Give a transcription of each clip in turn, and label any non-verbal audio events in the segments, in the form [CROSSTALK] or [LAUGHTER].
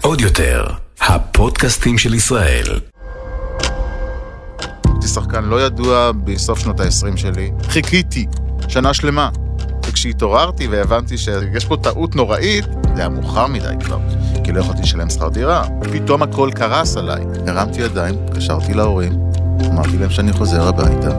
עוד יותר, הפודקאסטים של ישראל. הייתי שחקן לא ידוע בסוף שנות ה-20 שלי. חיכיתי שנה שלמה. וכשהתעוררתי והבנתי שיש פה טעות נוראית, זה היה מאוחר מדי כבר, כי לא יכולתי לשלם שכר דירה. פתאום הכל קרס עליי. הרמתי ידיים, התקשרתי להורים, אמרתי להם שאני חוזר הביתה.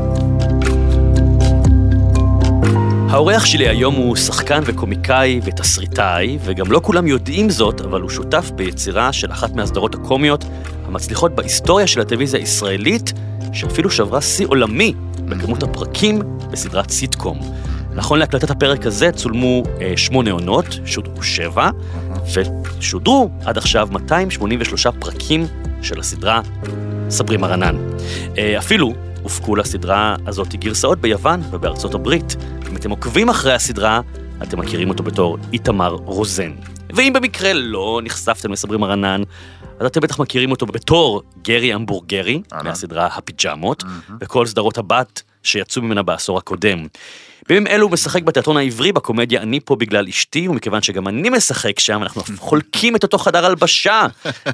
האורח שלי היום הוא שחקן וקומיקאי ותסריטאי, וגם לא כולם יודעים זאת, אבל הוא שותף ביצירה של אחת מהסדרות הקומיות המצליחות בהיסטוריה של הטלוויזיה הישראלית, שאפילו שברה שיא עולמי בכמות הפרקים בסדרת סיטקום. נכון להקלטת הפרק הזה צולמו אה, שמונה עונות, שודרו שבע, ושודרו עד עכשיו 283 פרקים של הסדרה סברי מרנן. אה, אפילו הופקו לסדרה הזאת גרסאות ביוון ובארצות הברית. אם אתם עוקבים אחרי הסדרה, אתם מכירים אותו בתור איתמר רוזן. ואם במקרה לא נחשפתם לסברי מרנן, אז אתם בטח מכירים אותו בתור גרי המבורגרי, אהלן. מהסדרה הפיג'מות, וכל סדרות הבת שיצאו ממנה בעשור הקודם. בימים אלו הוא משחק בתיאטרון העברי בקומדיה "אני פה בגלל אשתי", ומכיוון שגם אני משחק שם, אנחנו [LAUGHS] חולקים את אותו חדר הלבשה.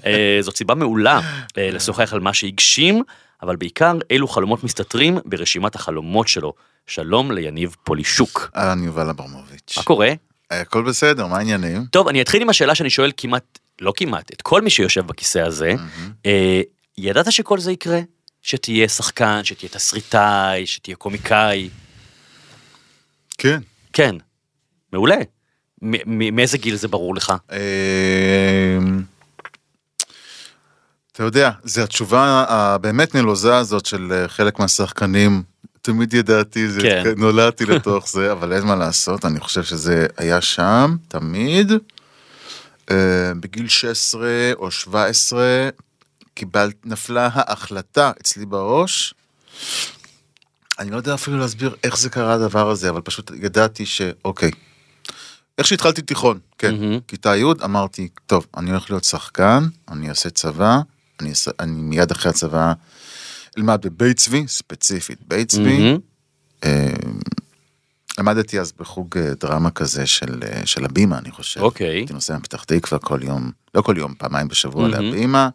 אה, זאת סיבה מעולה אה, לשוחח על מה שהגשים, אבל בעיקר אילו חלומות מסתתרים ברשימת החלומות שלו. שלום ליניב פולישוק. אהלן יובל אברמוביץ'. מה קורה? הכל בסדר, מה העניינים? טוב, אני אתחיל עם השאלה שאני שואל כמעט, לא כמעט, את כל מי שיושב בכיסא הזה. אה, ידעת שכל זה יקרה? שתהיה שחקן, שתהיה תסריטאי, שתהיה קומיקאי? כן. כן. מעולה. מאיזה גיל זה ברור לך? אמ, אתה יודע, זו התשובה הבאמת נלוזה הזאת של אה, חלק מהשחקנים. תמיד ידעתי, זה, כן. [LAUGHS] נולדתי לתוך זה, אבל אין מה לעשות, אני חושב שזה היה שם, תמיד. אה, בגיל 16 או 17 קיבלת, נפלה ההחלטה אצלי בראש. אני לא יודע אפילו להסביר איך זה קרה הדבר הזה, אבל פשוט ידעתי שאוקיי. איך שהתחלתי תיכון, כן, מהמם. כיתה י', אמרתי, טוב, אני הולך להיות שחקן, אני אעשה צבא, אני, אני מיד אחרי הצבא אלמד בבית צבי, ספציפית בית צבי. אה, למדתי אז בחוג אה, דרמה כזה של, אה, של הבימה, אני חושב. אוקיי. הייתי נוסע מפתח תקווה כל יום, לא כל יום, פעמיים בשבוע מהמם. להבימה.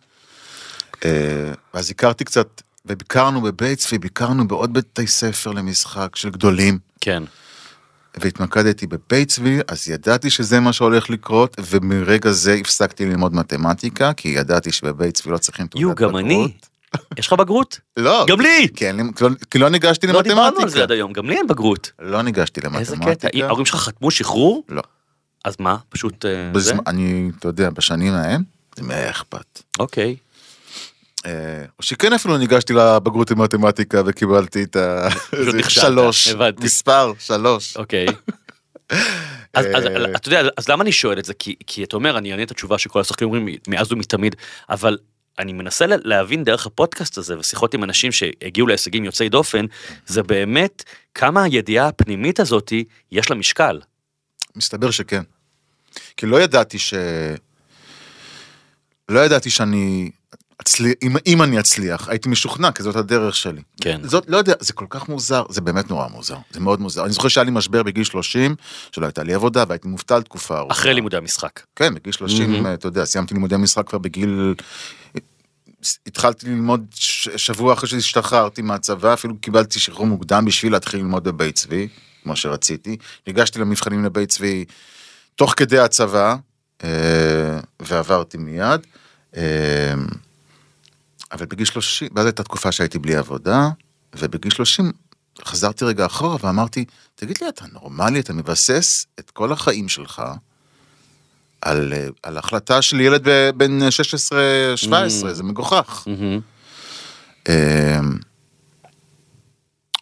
ואז הכרתי קצת, וביקרנו בבית צבי, ביקרנו בעוד בתי ספר למשחק של גדולים. כן. והתמקדתי צבי, אז ידעתי שזה מה שהולך לקרות, ומרגע זה הפסקתי ללמוד מתמטיקה, כי ידעתי שבבית צבי לא צריכים תעודת יו, בגרות. גם אני. יש לך בגרות? לא. גם לי! כי, כי לא- כי לא ניגשתי לא דיברנו על זה למתמטיקה. עד היום, גם לי אין בגרות. לא ניגשתי איזה למתמטיקה. קטע. ההורים שלך חתמו שחרור? לא. אז מה? פשוט אה, זה? אני, אתה יודע, בשנים ההם, זה מה אכפת. אוקיי. או שכן אפילו ניגשתי לבגרות עם מתמטיקה וקיבלתי את ה... שלוש. מספר שלוש. אוקיי. [LAUGHS] אז, אה, אתה יודע, אז למה אני שואל את זה? כי, אתה אומר, אני אענה את התשובה שכל השחקנים אומרים מאז ומתמיד, אבל אני מנסה לה- להבין דרך הפודקאסט הזה ושיחות עם אנשים שהגיעו להישגים יוצאי דופן, זה באמת כמה הידיעה הפנימית הזאתי יש לה משקל. מסתבר שכן. כי לא ידעתי ש... לא ידעתי שאני... אצלי... אם, אם אני אצליח, הייתי משוכנע, כי זאת הדרך שלי. כן. זאת, לא יודע, זה כל כך מוזר, זה באמת נורא מוזר, זה מאוד מוזר. אני זוכר שהיה לי משבר בגיל 30, שלא הייתה לי עבודה, והייתי מובטל תקופה ארוכה. אחרי לימודי המשחק. כן, בגיל 30, מהמם. אתה יודע, סיימתי לימודי משחק כבר בגיל... התחלתי ללמוד שבוע אחרי שהשתחררתי מהצבא, אפילו קיבלתי שחרור מוקדם בשביל להתחיל ללמוד בבית צבי, כמו שרציתי. ניגשתי למבחנים לבית צבי תוך כדי הצבא, אה, ועברתי מיד. אבל בגיל 30, ואז הייתה תקופה שהייתי בלי עבודה, ובגיל 30 חזרתי רגע אחורה ואמרתי, תגיד לי, אתה נורמלי, אתה מבסס את כל החיים שלך על, אה, על החלטה של ילד בן 16-17, Mm. זה מגוחך. מהמם. אה,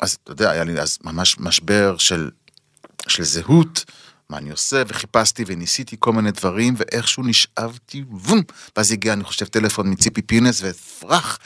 אז אתה יודע, היה לי אז ממש משבר של, של זהות, מה אני עושה, וחיפשתי וניסיתי כל מיני דברים, ואיכשהו נשאבתי, וום, ואז הגיע, אני חושב, טלפון מציפי פינס, ופרח.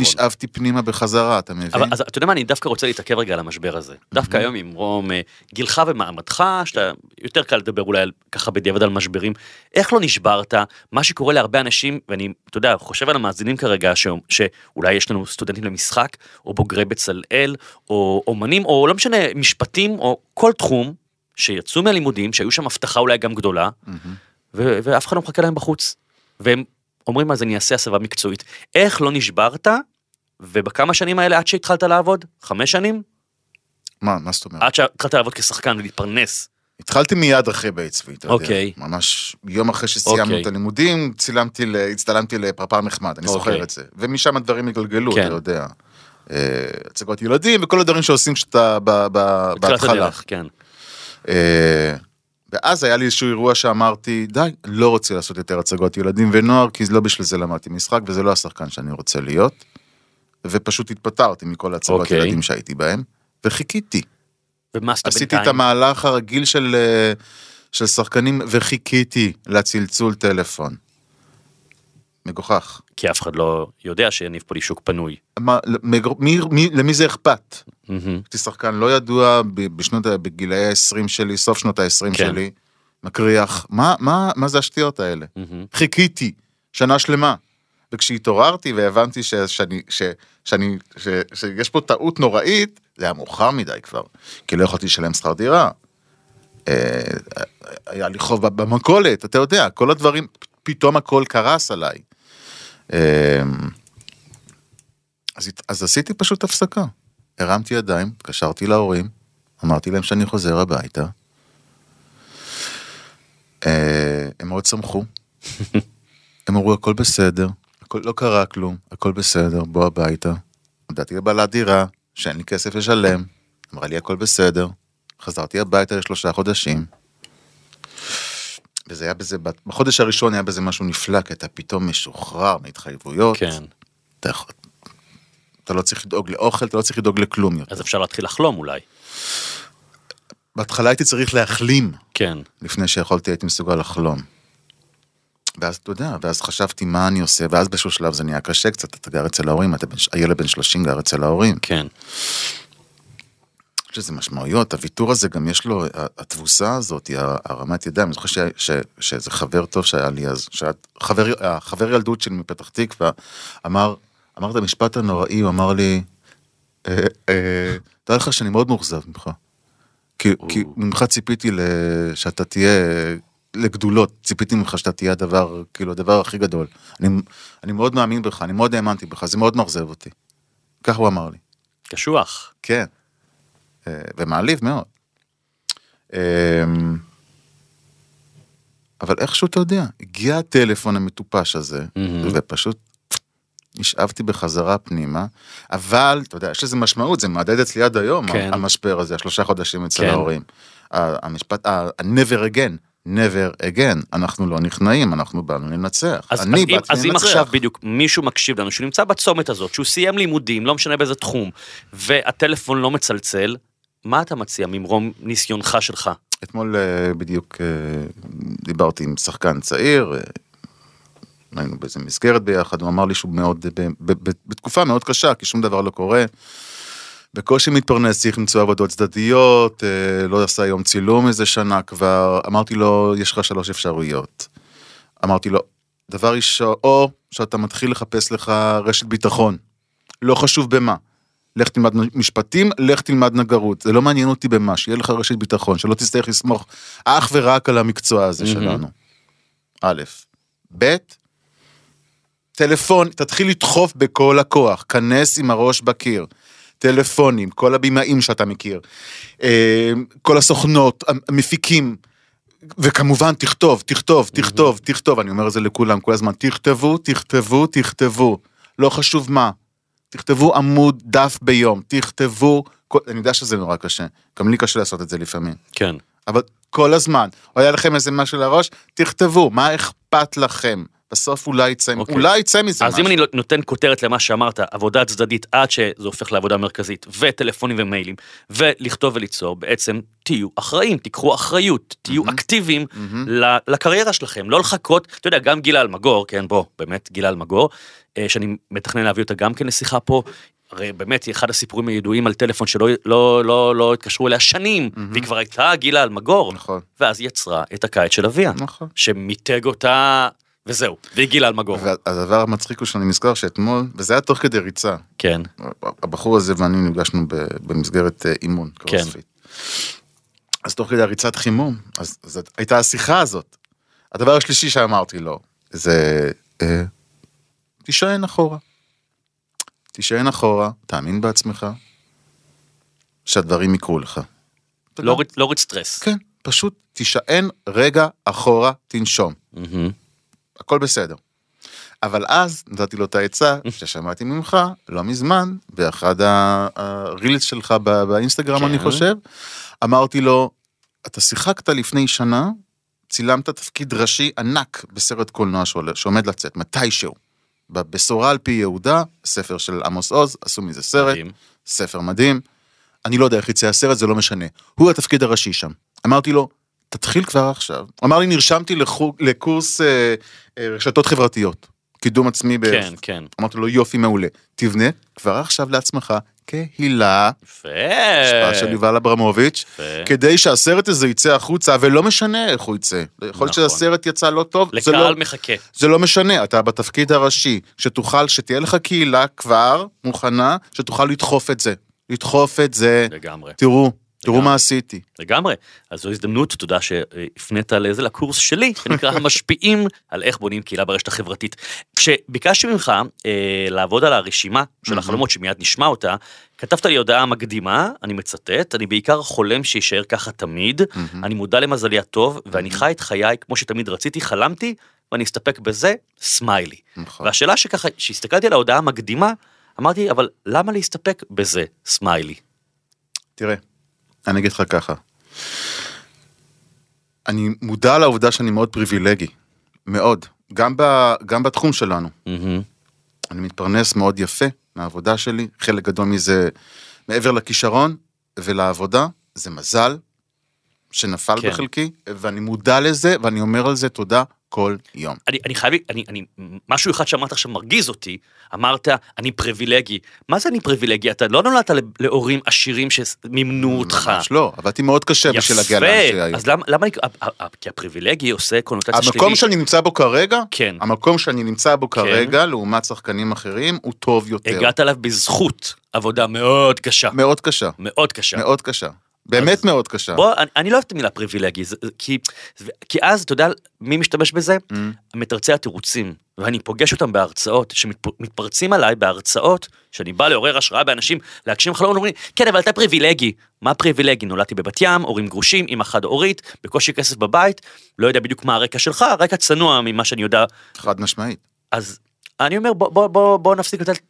נשאבתי פנימה בחזרה, אתה מבין? אבל אז אתה יודע מה, אני דווקא רוצה להתעכב רגע על המשבר הזה. דווקא היום עם רום, אה, גילך ומעמדך, שאתה יותר קל לדבר אולי על- ככה בדיעבד על משברים, איך לא נשברת? מה שקורה להרבה אנשים, ואני, אתה יודע, חושב על המאזינים כרגע, ש- שאולי יש לנו סטודנטים למשחק, או בוגרי בצלאל, או אומנים, או לא משנה, משפטים, או כל תחום, שיצאו מהלימודים, שהיו שם הבטחה אולי גם גדולה, ו- ואף אחד לא מחכה להם בחוץ. והם אומרים, אז אני אעשה הסבה מקצועית. איך לא נשברת, ובכמה שנים האלה עד שהתחלת לעבוד? חמש שנים? מה, מה זאת אומרת? עד שהתחלת לעבוד כשחקן ולהתפרנס. התחלתי מיד אחרי בית צבי, אתה יודע. אוקיי. ממש יום אחרי שסיימנו אוקיי. את הלימודים, צילמתי, הצטלמתי לפרפר נחמד, אני זוכר אוקיי. את זה. ומשם הדברים התגלגלו, כן. אתה יודע. אה, הצגות ילדים וכל הדברים שעושים כשאתה בהתחלה. כן. אה, ואז היה לי איזשהו אירוע שאמרתי, די, לא רוצה לעשות יותר הצגות ילדים ונוער, כי לא בשביל זה למדתי משחק, וזה לא השחקן שאני רוצה להיות. ופשוט התפטרתי מכל הצגות אוקיי. ילדים שהייתי בהם, וחיכיתי. ומה עשית עשיתי בינתיים? את המהלך הרגיל של, אה, של שחקנים, וחיכיתי לצלצול טלפון. מגוחך. כי אף אחד לא יודע שיניב פה לי שוק פנוי. מה, מי, מי, מי, למי זה אכפת? הייתי שחקן לא ידוע בשנות, בגילאי ה-20 שלי, סוף שנות ה-20 כן. שלי, מקריח, מה, מה, מה זה השטויות האלה? חיכיתי, שנה שלמה. וכשהתעוררתי והבנתי ש, שאני, ש, שאני, ש, שיש פה טעות נוראית, זה היה מאוחר מדי כבר, כי לא יכולתי לשלם שכר דירה. אה, היה לי חוב במכולת, אתה יודע, כל הדברים, פתאום הכל קרס עליי. אה, אז, אז עשיתי פשוט הפסקה. הרמתי ידיים, התקשרתי להורים, אמרתי להם שאני חוזר הביתה. אה, הם מאוד שמחו. [LAUGHS] הם אמרו הכל בסדר, הכל, לא קרה כלום, הכל בסדר, בוא הביתה. הודעתי לבעלת דירה שאין לי כסף לשלם, אמרה לי הכל בסדר, חזרתי הביתה לשלושה חודשים. וזה היה בזה, בחודש הראשון היה בזה משהו נפלא, כי אתה פתאום משוחרר מהתחייבויות. כן. אתה, אתה לא צריך לדאוג לאוכל, אתה לא צריך לדאוג לכלום יותר. אז אפשר להתחיל לחלום אולי. בהתחלה הייתי צריך להחלים, כן. לפני שיכולתי הייתי מסוגל לחלום. ואז אתה יודע, ואז חשבתי מה אני עושה, ואז באיזשהו שלב זה נהיה קשה קצת, אתה גר אצל ההורים, אתה בן, הילד בן 30 גר אצל ההורים. כן. יש לזה משמעויות, הוויתור הזה גם יש לו, התבוסה הזאת, הרמת ידיים, אני זוכר ש- ש- שאיזה חבר טוב שהיה לי אז, חבר, החבר ילדות שלי מפתח תקווה, אמר, אמר את המשפט הנוראי, הוא אמר לי, "אה, אה, תדע לך שאני מאוד מאוכזב ממך. כי, כי ממך ציפיתי שאתה תהיה לגדולות, ציפיתי ממך שאתה תהיה הדבר, כאילו הדבר הכי גדול. אני, אני מאוד מאמין בך, אני מאוד האמנתי בך, זה מאוד מאכזב אותי. ככה הוא אמר לי. קשוח. כן. אה, ומעליב מאוד. אמ, אבל איכשהו אתה יודע, הגיע הטלפון המטופש הזה. ופשוט נשאבתי בחזרה פנימה, אבל אתה יודע, יש לזה משמעות, זה מהדהד אצלי עד היום, כן. המשבר הזה, השלושה חודשים אצל כן. ההורים. המשפט, ה-never again, never again, אנחנו לא נכנעים, אנחנו באנו לנצח. אז, אני באתי אז אם לנצח. עכשיו בדיוק מישהו מקשיב לנו, שהוא נמצא בצומת הזאת, שהוא סיים לימודים, לא משנה באיזה תחום, והטלפון לא מצלצל, מה אתה מציע ממרום ניסיונך שלך? אתמול אה, בדיוק אה, דיברתי עם שחקן צעיר, אה, היינו באיזה מסגרת ביחד, הוא אמר לי שהוא מאוד, בתקופה מאוד קשה, כי שום דבר לא קורה. בקושי מתפרנס, צריך למצוא עבודות צדדיות, לא עשה יום צילום איזה שנה כבר, אמרתי לו, יש לך שלוש אפשרויות. אמרתי לו, דבר ראשון, או שאתה מתחיל לחפש לך רשת ביטחון, לא חשוב במה. לך תלמד משפטים, לך תלמד נגרות, זה לא מעניין אותי במה, שיהיה לך רשת ביטחון, שלא תצטרך לסמוך אך ורק על המקצוע הזה מהמם. שלנו. א', ב', טלפון, תתחיל לדחוף בכל הכוח, כנס עם הראש בקיר. טלפונים, כל הבימאים שאתה מכיר, אה, כל הסוכנות, המפיקים, וכמובן תכתוב, תכתוב, תכתוב, תכתוב, אני אומר את זה לכולם כל הזמן, תכתבו, תכתבו, תכתבו, לא חשוב מה, תכתבו עמוד דף ביום, תכתבו, כל- אני יודע שזה נורא קשה, גם לי קשה לעשות את זה לפעמים, כן. אבל כל הזמן, או היה לכם איזה משהו לראש, תכתבו, מה אכפת לכם? בסוף אולי יצא, אוקיי. אולי יצא מזה אז משהו. אם אני נותן כותרת למה שאמרת, עבודה צדדית עד שזה הופך לעבודה מרכזית, וטלפונים ומיילים, ולכתוב וליצור, בעצם תהיו אחראים, תיקחו אחריות, תהיו אקטיביים ל- לקריירה שלכם, לא לחכות, אתה יודע, גם גילה אלמגור, כן, בוא, באמת, גילה אלמגור, שאני מתכנן להביא אותה גם כן לשיחה פה, הרי באמת היא אחד הסיפורים הידועים על טלפון שלא לא, לא, לא התקשרו אליה שנים, והיא כבר הייתה גילה אלמגור, נכון. ואז היא יצרה את הקיץ של אביה, נכון. שמיתג אותה, וזהו, והיא גילה אלמגור. והדבר המצחיק הוא שאני נזכר שאתמול, וזה היה תוך כדי ריצה, כן, הבחור הזה ואני נפגשנו במסגרת אה, אימון, כן. קרוספיט. אז תוך כדי הריצת חימום, אז, אז הייתה השיחה הזאת. הדבר השלישי שאמרתי לו, זה אה, תישען אחורה. תישען אחורה, תאמין בעצמך, שהדברים יקרו לך. תודה. לא ריץ- לא סטרס. כן, פשוט תישען רגע אחורה, תנשום. מהמם. הכל בסדר. אבל אז נתתי לו את העצה ששמעתי ממך לא מזמן באחד הרילס שלך באינסטגרם כן. אני חושב. אמרתי לו אתה שיחקת לפני שנה צילמת תפקיד ראשי ענק בסרט קולנוע שעומד לצאת מתישהו. בבשורה על פי יהודה ספר של עמוס עוז עשו מזה סרט מדהים. ספר מדהים. אני לא יודע איך יצא הסרט זה לא משנה הוא התפקיד הראשי שם. אמרתי לו תתחיל כבר עכשיו. הוא אמר לי נרשמתי לחוג, לקורס אה, אה, רשתות חברתיות קידום עצמי. ב- כן, כן. אמרתי לו יופי מעולה תבנה כבר עכשיו לעצמך קהילה יפה. השפעה של יובל אברמוביץ'. כדי שהסרט הזה יצא החוצה ולא משנה איך הוא יצא. יכול נכון. להיות שהסרט יצא לא טוב זה לא, לקהל מחכה. זה לא משנה אתה בתפקיד הראשי שתוכל שתהיה לך קהילה כבר מוכנה שתוכל לדחוף את זה לדחוף את זה לגמרי. תראו תראו. מה עשיתי. לגמרי. אז זו הזדמנות, תודה שהפנית לזה, לקורס שלי, שנקרא [LAUGHS] המשפיעים על איך בונים קהילה ברשת החברתית. כשביקשתי ממך אה, לעבוד על הרשימה של החלומות, שמיד נשמע אותה, כתבת לי הודעה מקדימה, אני מצטט, אני בעיקר חולם שיישאר ככה תמיד, אני מודע למזלי הטוב, ואני חי את חיי כמו שתמיד רציתי, חלמתי, ואני אסתפק בזה, סמיילי. נכון. והשאלה שככה, כשהסתכלתי על ההודעה המקדימה, אמרתי, אבל למה להסתפק בזה, סמיילי? תראה, אני אגיד לך ככה. אני מודע לעובדה שאני מאוד פריבילגי, מאוד, גם, ב, גם בתחום שלנו. מהמם. אני מתפרנס מאוד יפה מהעבודה שלי, חלק גדול מזה מעבר לכישרון ולעבודה, זה מזל שנפל כן. בחלקי, ואני מודע לזה, ואני אומר על זה תודה כל יום. אני, אני חייב, אני, אני, משהו אחד שאמרת עכשיו מרגיז אותי, אמרת, אני פריבילגי. מה זה אני פריבילגי? אתה לא נולדת להורים עשירים שמימנו אותך. ממש לא, עבדתי מאוד קשה בשביל להגיע לאן יפה, שהיום. אז למה, למה, כי הפריבילגי עושה קונוטציה שלילית. המקום שאני נמצא בו כרגע, כן. המקום שאני נמצא בו כרגע, לעומת שחקנים אחרים, הוא טוב יותר. הגעת אליו בזכות עבודה מאוד קשה. מאוד קשה, מאוד קשה. מאוד קשה. באמת מאוד קשה. בוא, אני, אני לא אוהב את המילה פריבילגי, זה, כי, כי אז, אתה יודע, מי משתמש בזה? Mm. מתרצי התירוצים. ואני פוגש אותם בהרצאות, שמתפרצים עליי בהרצאות, שאני בא לעורר השראה באנשים, להגשים חלום, אומרים, כן, אבל אתה פריבילגי. מה פריבילגי? נולדתי בבת ים, הורים גרושים, אמא חד-הורית, בקושי כסף בבית, לא יודע בדיוק מה הרקע שלך, רקע צנוע ממה שאני יודע. חד משמעית. אז אני אומר, בוא, בוא, בוא, בוא נפסיק לתת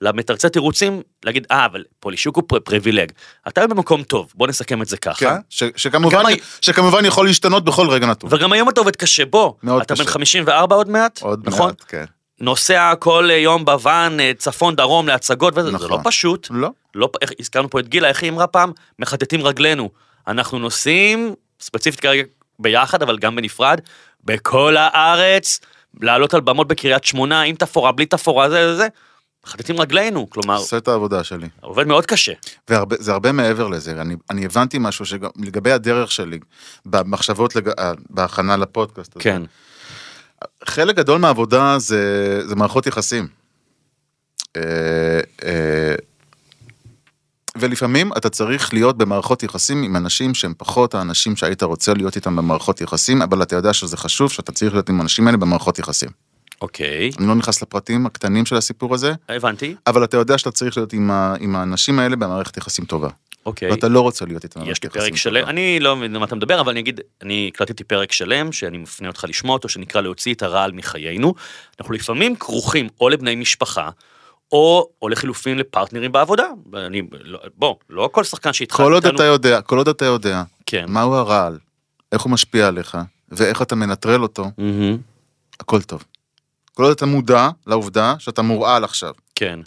למתרצי תירוצים, להגיד, אה, אבל פולישוק הוא פר- פריבילג. אתה במקום טוב, בוא נסכם את זה ככה. כן, ש- שכמובן, גם שכמובן יכול להשתנות בכל רגע נתון. וגם היום אתה עובד קשה, בוא, מאוד אתה בן קשה. 54 עוד מעט, עוד נכון? מעט, כן. נוסע כל יום בוואן, אה, צפון, דרום, להצגות וזה, זה נכון. לא פשוט. לא, לא, איך, הזכרנו פה את גילה, איך היא אמרה פעם? מחטטים רגלינו. אנחנו נוסעים, ספציפית כרגע ביחד, אבל גם בנפרד, בכל הארץ, לעלות על במות בקריית שמונה, עם תפאורה, בלי תפאורה, זה זה זה. מחטטים רגלינו, כלומר, עושה את העבודה שלי. עובד מאוד קשה. וזה הרבה מעבר לזה, אני, אני הבנתי משהו שגם לגבי הדרך שלי, במחשבות, לג... אה, בהכנה לפודקאסט הזה. כן. חלק גדול מהעבודה זה, זה מערכות יחסים. אה, אה, ולפעמים אתה צריך להיות במערכות יחסים עם אנשים שהם פחות האנשים שהיית רוצה להיות איתם במערכות יחסים, אבל אתה יודע שזה חשוב שאתה צריך להיות עם האנשים האלה במערכות יחסים. אוקיי, אני לא נכנס לפרטים הקטנים של הסיפור הזה, הבנתי. אבל אתה יודע שאתה צריך להיות עם, ה, עם האנשים האלה במערכת יחסים טובה. אוקיי. ואתה לא רוצה להיות איתם יש במערכת לי יחסים פרק שלם, טובה. אני לא מבין על מה אתה מדבר, אבל אני אגיד, אני הקלטתי פרק שלם, שאני מפנה אותך לשמוע אותו, שנקרא להוציא את הרעל מחיינו. אנחנו לפעמים כרוכים או לבני משפחה, או, או לחילופין לפרטנרים בעבודה. אני, לא, בוא, לא כל שחקן שאיתך כל עוד איתנו- אתה יודע, כל עוד אתה יודע כן. מהו הרעל, איך הוא משפיע עליך, ואיך אתה מנטרל אותו, מהמם, הכל טוב. כל עוד אתה מודע לעובדה שאתה מורעל עכשיו. כן.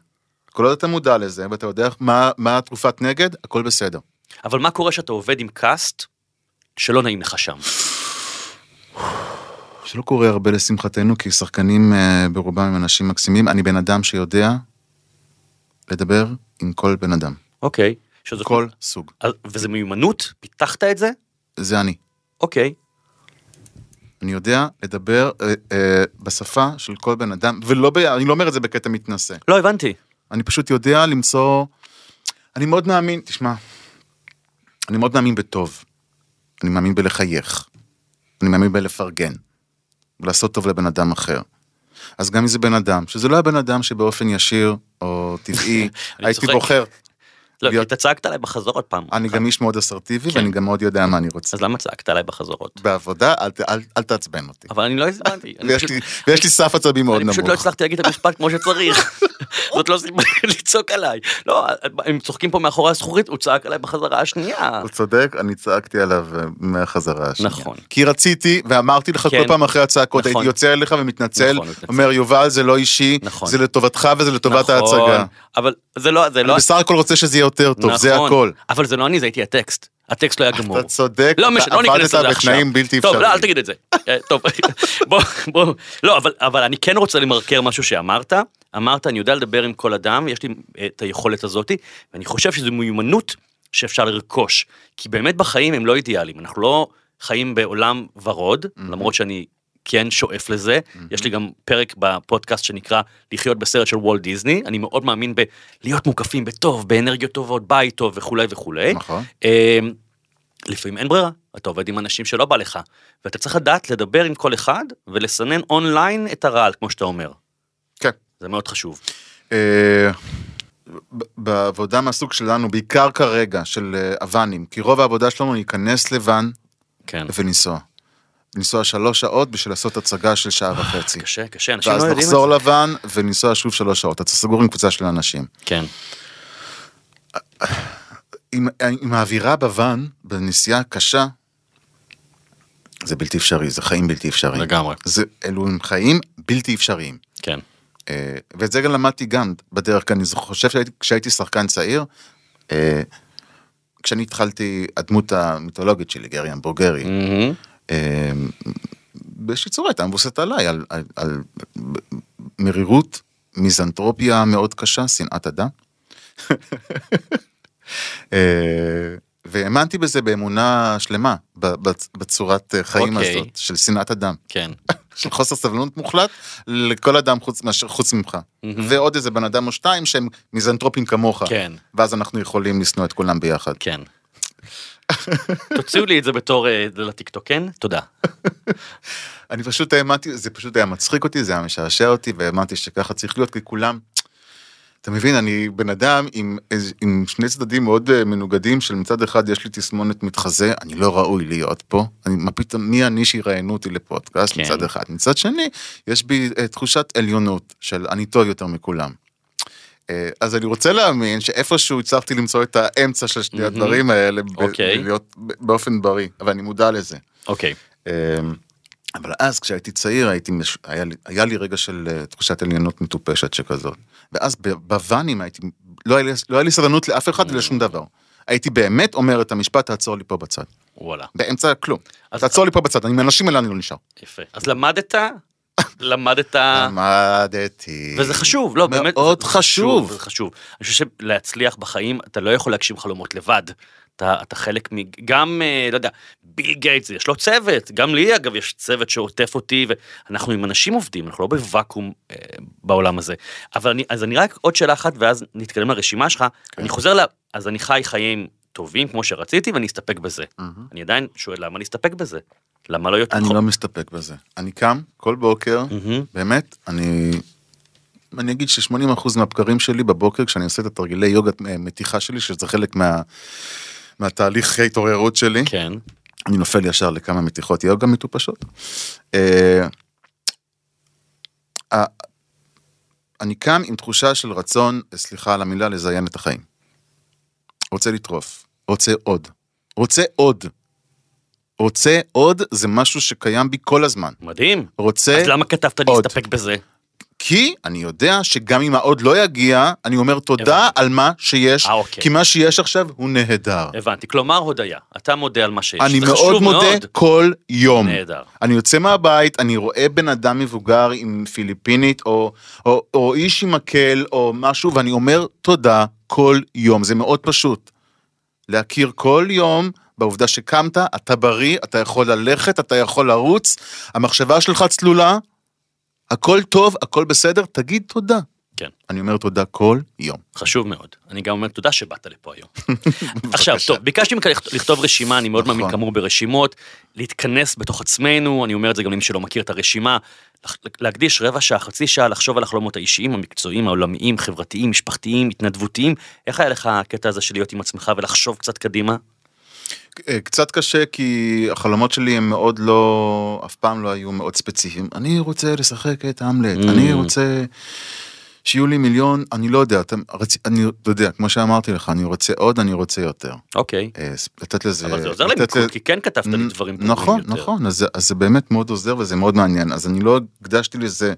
כל עוד אתה מודע לזה, ואתה יודע מה, מה התרופת נגד, הכל בסדר. אבל מה קורה שאתה עובד עם קאסט שלא נעים לך שם? שלא קורה הרבה לשמחתנו, כי שחקנים אה, ברובם הם אנשים מקסימים. אני בן אדם שיודע לדבר עם כל בן אדם. אוקיי. שזאת, כל סוג. וזה מיומנות? פיתחת את זה? זה אני. אוקיי. אני יודע לדבר אה, אה, בשפה של כל בן אדם, ולא, ב... אני לא אומר את זה בקטע מתנשא. לא הבנתי. אני פשוט יודע למצוא, אני מאוד מאמין, תשמע, אני מאוד מאמין בטוב. אני מאמין בלחייך. אני מאמין בלפרגן. ולעשות טוב לבן אדם אחר. אז גם אם זה בן אדם, שזה לא הבן אדם שבאופן ישיר או טבעי, [LAUGHS] הייתי צוחק. בוחר. לא, כי להיות- אתה צעקת עליי בחזור עוד פעם. אני גם איש מאוד אסרטיבי כן. ואני גם מאוד יודע מה אני רוצה. אז למה צעקת עליי בחזרות? בעבודה, אל אל- אל תעצבן אותי. אבל אני לא הזמנתי. ויש פשוט- לי- ויש לי סף עצבים מאוד אני פשוט לא נמוך. הצלחתי להגיד את המשפט כמו שצריך. [LAUGHS] זאת לא סיבה [LAUGHS] לצעוק עליי. לא, הם צוחקים פה מאחורי הזכוכית, הוא צעק עליי בחזרה השנייה. הוא צודק, אני צעקתי עליו אה, מהחזרה השנייה. נכון. כי רציתי, ואמרתי לך כן. כל פעם אחרי הצעקות, נכון. הייתי יוצא אליך ומתנצל, נכון. אומר יובל זה לא אישי, נכון. זה לטובתך וזה לטובת ההצגה. אבל זה לא, זה לא, אני בסך הכל רוצה שזה יהיה יותר טוב, זה נכון. הכל. אבל זה לא אני, זה הייתי הטקסט. הטקסט לא היה גמור. אתה צודק, לא אתה משנה, לא ניכנס לזה עכשיו. בתנאים בלתי טוב, אפשריים. לא, אל תגיד את זה. אה, טוב, [LAUGHS] בוא, בוא. לא, אבל, אבל אני כן רוצה למרקר משהו שאמרת. אמרת, אני יודע לדבר עם כל אדם, יש לי אה, את היכולת הזאת, ואני חושב שזו מיומנות שאפשר לרכוש. כי באמת בחיים הם לא אידיאליים. אנחנו לא חיים בעולם ורוד, למרות שאני כן שואף לזה. יש לי גם פרק בפודקאסט שנקרא לחיות בסרט של וולט דיסני. אני מאוד מאמין בלהיות מוקפים בטוב, באנרגיות טובות, בית טוב וכולי וכולי. נכון. אמ, לפעמים אין ברירה, אתה עובד עם אנשים שלא בא לך, ואתה צריך לדעת לדבר עם כל אחד ולסנן אונליין את הרעל, כמו שאתה אומר. כן. זה מאוד חשוב. אה, בעבודה מהסוג שלנו, בעיקר כרגע, של אה, הוואנים, כי רוב העבודה שלנו להיכנס לוואן כן. ולנסוע. לנסוע שלוש שעות בשביל לעשות הצגה של שעה וחצי. קשה, קשה, אנשים ואז לא יודעים את זה. לוואן ולנסוע שוב שלוש שעות. אתה סגור עם קבוצה של אנשים. כן, עם, עם האווירה בוואן, בנסיעה קשה, זה בלתי אפשרי, זה חיים בלתי אפשריים. לגמרי. זה, אלו הם חיים בלתי אפשריים. כן. אה, ואת זה גם למדתי גם בדרך, כי אני חושב שהייתי, כשהייתי שחקן צעיר, אה, כשאני התחלתי, הדמות המיתולוגית שלי, גרי המבורגרי, מהמם. אה, באיזושהי צורה הייתה מבוססת עליי, על, על, על מרירות, מיזנטרופיה מאוד קשה, שנאת אדם. [LAUGHS] אה, והאמנתי בזה באמונה שלמה, בצורת חיים אוקיי. הזאת, של שנאת אדם. כן. [LAUGHS] של חוסר סבלנות מוחלט לכל אדם חוץ, מאשר- חוץ ממך. ועוד איזה בן אדם או שתיים שהם מיזנטרופים כמוך. כן. ואז אנחנו יכולים לשנוא את כולם ביחד. כן. תוציאו לי את זה בתור אה, לטיקטוק, כן? תודה. אני פשוט האמנתי, זה פשוט היה מצחיק אותי, זה היה משעשע אותי, והאמנתי שככה צריך להיות, כי כולם... אתה מבין, אני בן אדם עם, עם שני צדדים מאוד אה, מנוגדים, של מצד אחד יש לי תסמונת מתחזה, אני לא ראוי להיות פה, אני, מה פתאום, מי אני שיראיינו אותי לפודקאסט כן. מצד אחד, מצד שני, יש בי אה, תחושת עליונות של אני טוב יותר מכולם. אה, אז אני רוצה להאמין שאיפשהו הצלחתי למצוא את האמצע של שני מהמם. הדברים האלה, ב- אוקיי. להיות באופן בריא, אבל אני מודע לזה. אוקיי. אמ, אבל אז כשהייתי צעיר הייתי, מש... היה, לי, היה לי רגע של אה, תחושת עליונות מטופשת שכזאת. ואז בוואנים הייתי, לא היה, לי, לא היה לי סבלנות לאף אחד ולשום דבר. הייתי באמת אומר את המשפט תעצור לי פה בצד. וואלה. באמצע כלום. אז- תעצור לי פה בבצד, אני מהאנשים האלה אני לא נשאר. יפה. אז למדת? למדת... למדתי. וזה חשוב, לא, באמת. מאוד חשוב. זה חשוב. אני חושב שלהצליח בחיים, אתה לא יכול להגשים חלומות לבד. אתה, אתה חלק מ... גם, אה, לא יודע, ביל גייטס, יש לו צוות, גם לי אגב יש צוות שעוטף אותי, ואנחנו עם אנשים עובדים, אנחנו לא בוואקום אה, בעולם הזה. אבל אני, אז אני רק עוד שאלה אחת, ואז נתקדם לרשימה שלך. כן. אני חוזר ל... אז אני חי חיים טובים כמו שרציתי, ואני אסתפק בזה. אני עדיין שואל למה להסתפק בזה? למה לא יותר אני לא מסתפק בזה. אני קם כל בוקר. באמת, אני... אני אגיד ש-80% מהבקרים שלי בבוקר, כשאני עושה את התרגילי יוגה אה, מתיחה שלי, שזה חלק מה... מהתהליך ההתעוררות שלי, כן. אני נופל ישר לכמה מתיחות יוגה מטופשות. אה, אה, אני קם עם תחושה של רצון, סליחה על המילה, לזיין את החיים. רוצה לטרוף, רוצה עוד, רוצה עוד. רוצה עוד זה משהו שקיים בי כל הזמן. מדהים. רוצה אז למה כתבת עוד. להסתפק בזה? כי אני יודע שגם אם העוד לא יגיע, אני אומר תודה הבנתי. על מה שיש, אה, אוקיי. כי מה שיש עכשיו הוא נהדר. הבנתי, כלומר הודיה, אתה מודה על מה שיש. אני מאוד מודה מאוד. כל יום. נהדר. אני יוצא מהבית, אני רואה בן אדם מבוגר עם פיליפינית, או, או, או איש עם מקל, או משהו, ואני אומר תודה כל יום. זה מאוד פשוט. להכיר כל יום בעובדה שקמת, אתה בריא, אתה יכול ללכת, אתה יכול לרוץ, המחשבה שלך צלולה, הכל טוב, הכל בסדר, תגיד תודה. כן. אני אומר תודה כל יום. חשוב מאוד. אני גם אומר תודה שבאת לפה היום. [LAUGHS] עכשיו, טוב, ביקשתי ממך לכ- לכתוב רשימה, אני מאוד נכון. מאמין כאמור ברשימות, להתכנס בתוך עצמנו, אני אומר את זה גם למי שלא מכיר את הרשימה, להקדיש רבע שעה, חצי שעה, לחשוב על החלומות האישיים, המקצועיים, העולמיים, חברתיים, משפחתיים, התנדבותיים. איך היה לך הקטע הזה של להיות עם עצמך ולחשוב קצת קדימה? אה, קצת קשה כי החלומות שלי הם מאוד לא, אף פעם לא היו מאוד ספציפיים. אני רוצה לשחק את המלט, Mm. אני רוצה שיהיו לי מיליון, אני לא יודע, אתה, רצ... אני, אתה יודע, כמו שאמרתי לך, אני רוצה עוד, אני רוצה יותר. אוקיי. אה, ס- לתת לזה... אבל זה עוזר למיקוד, ל- כי כן כתבת לי דברים טובים נכון, יותר. נכון, אז, זה- אז זה באמת מאוד עוזר וזה מאוד מעניין. אז אני לא הקדשתי לזה אה,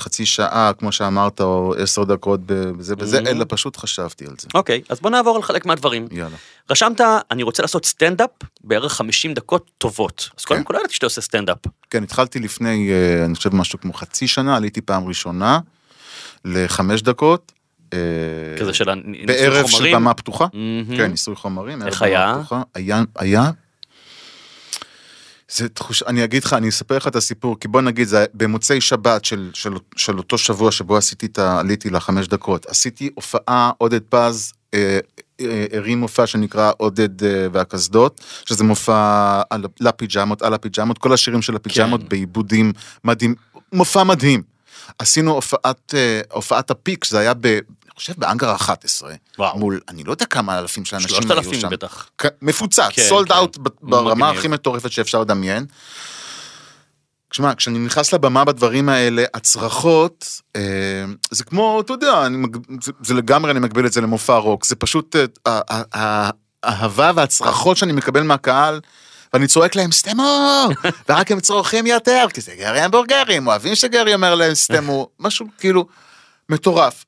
חצי שעה, כמו שאמרת, או עשר דקות בזה וזה, Mhm. אלא פשוט חשבתי על זה. אוקיי, אז בוא נעבור על חלק מהדברים. יאללה. רשמת, אני רוצה לעשות סטנדאפ בערך 50 דקות טובות. אז קודם כן. כל לא ידעתי שאתה עושה סטנדאפ. כן, התחלתי לפני, אה, אני חושב, משהו כמו חצי שנה, עליתי פעם ראשונה לחמש דקות. אה, כזה של ניסוי בערב של חומרים. במה פתוחה. מהמם. כן, ניסוי חומרים. איך היה? פתוחה. היה? זה תחוש... אני אגיד לך, אני אספר לך את הסיפור, כי בוא נגיד, זה במוצאי שבת של, של, של אותו שבוע שבו עשיתי את ה... עליתי לחמש דקות, עשיתי הופעה, עודד פז אה, אה, הרים מופע שנקרא עודד אה, והקסדות, שזה מופע על, לפיג'מות, על הפיג'מות, כל השירים של הפיג'מות כן. בעיבודים מדהים, מופע מדהים. עשינו הופעת, אה, הופעת הפיק, זה היה ב... חושב באנגר 11, וואו. מול אני לא יודע כמה אלפים של אנשים שלושת היו אלפים שם. בטח. כ- מפוצץ, כן, סולד כן. אאוט ברמה. הכי מטורפת שאפשר לדמיין. תשמע, כשאני נכנס לבמה בדברים האלה, הצרחות, אה, זה כמו, אתה יודע, אני, זה, זה לגמרי, אני מגביל את זה למופע רוק, זה פשוט אה, ה- ה- ה- האהבה והצרחות שאני מקבל מהקהל, ואני צועק להם סתמו, [LAUGHS] ורק הם צורכים יותר, כי זה גרי המבורגרים, אוהבים שגרי אומר להם סתמו, משהו כאילו מטורף.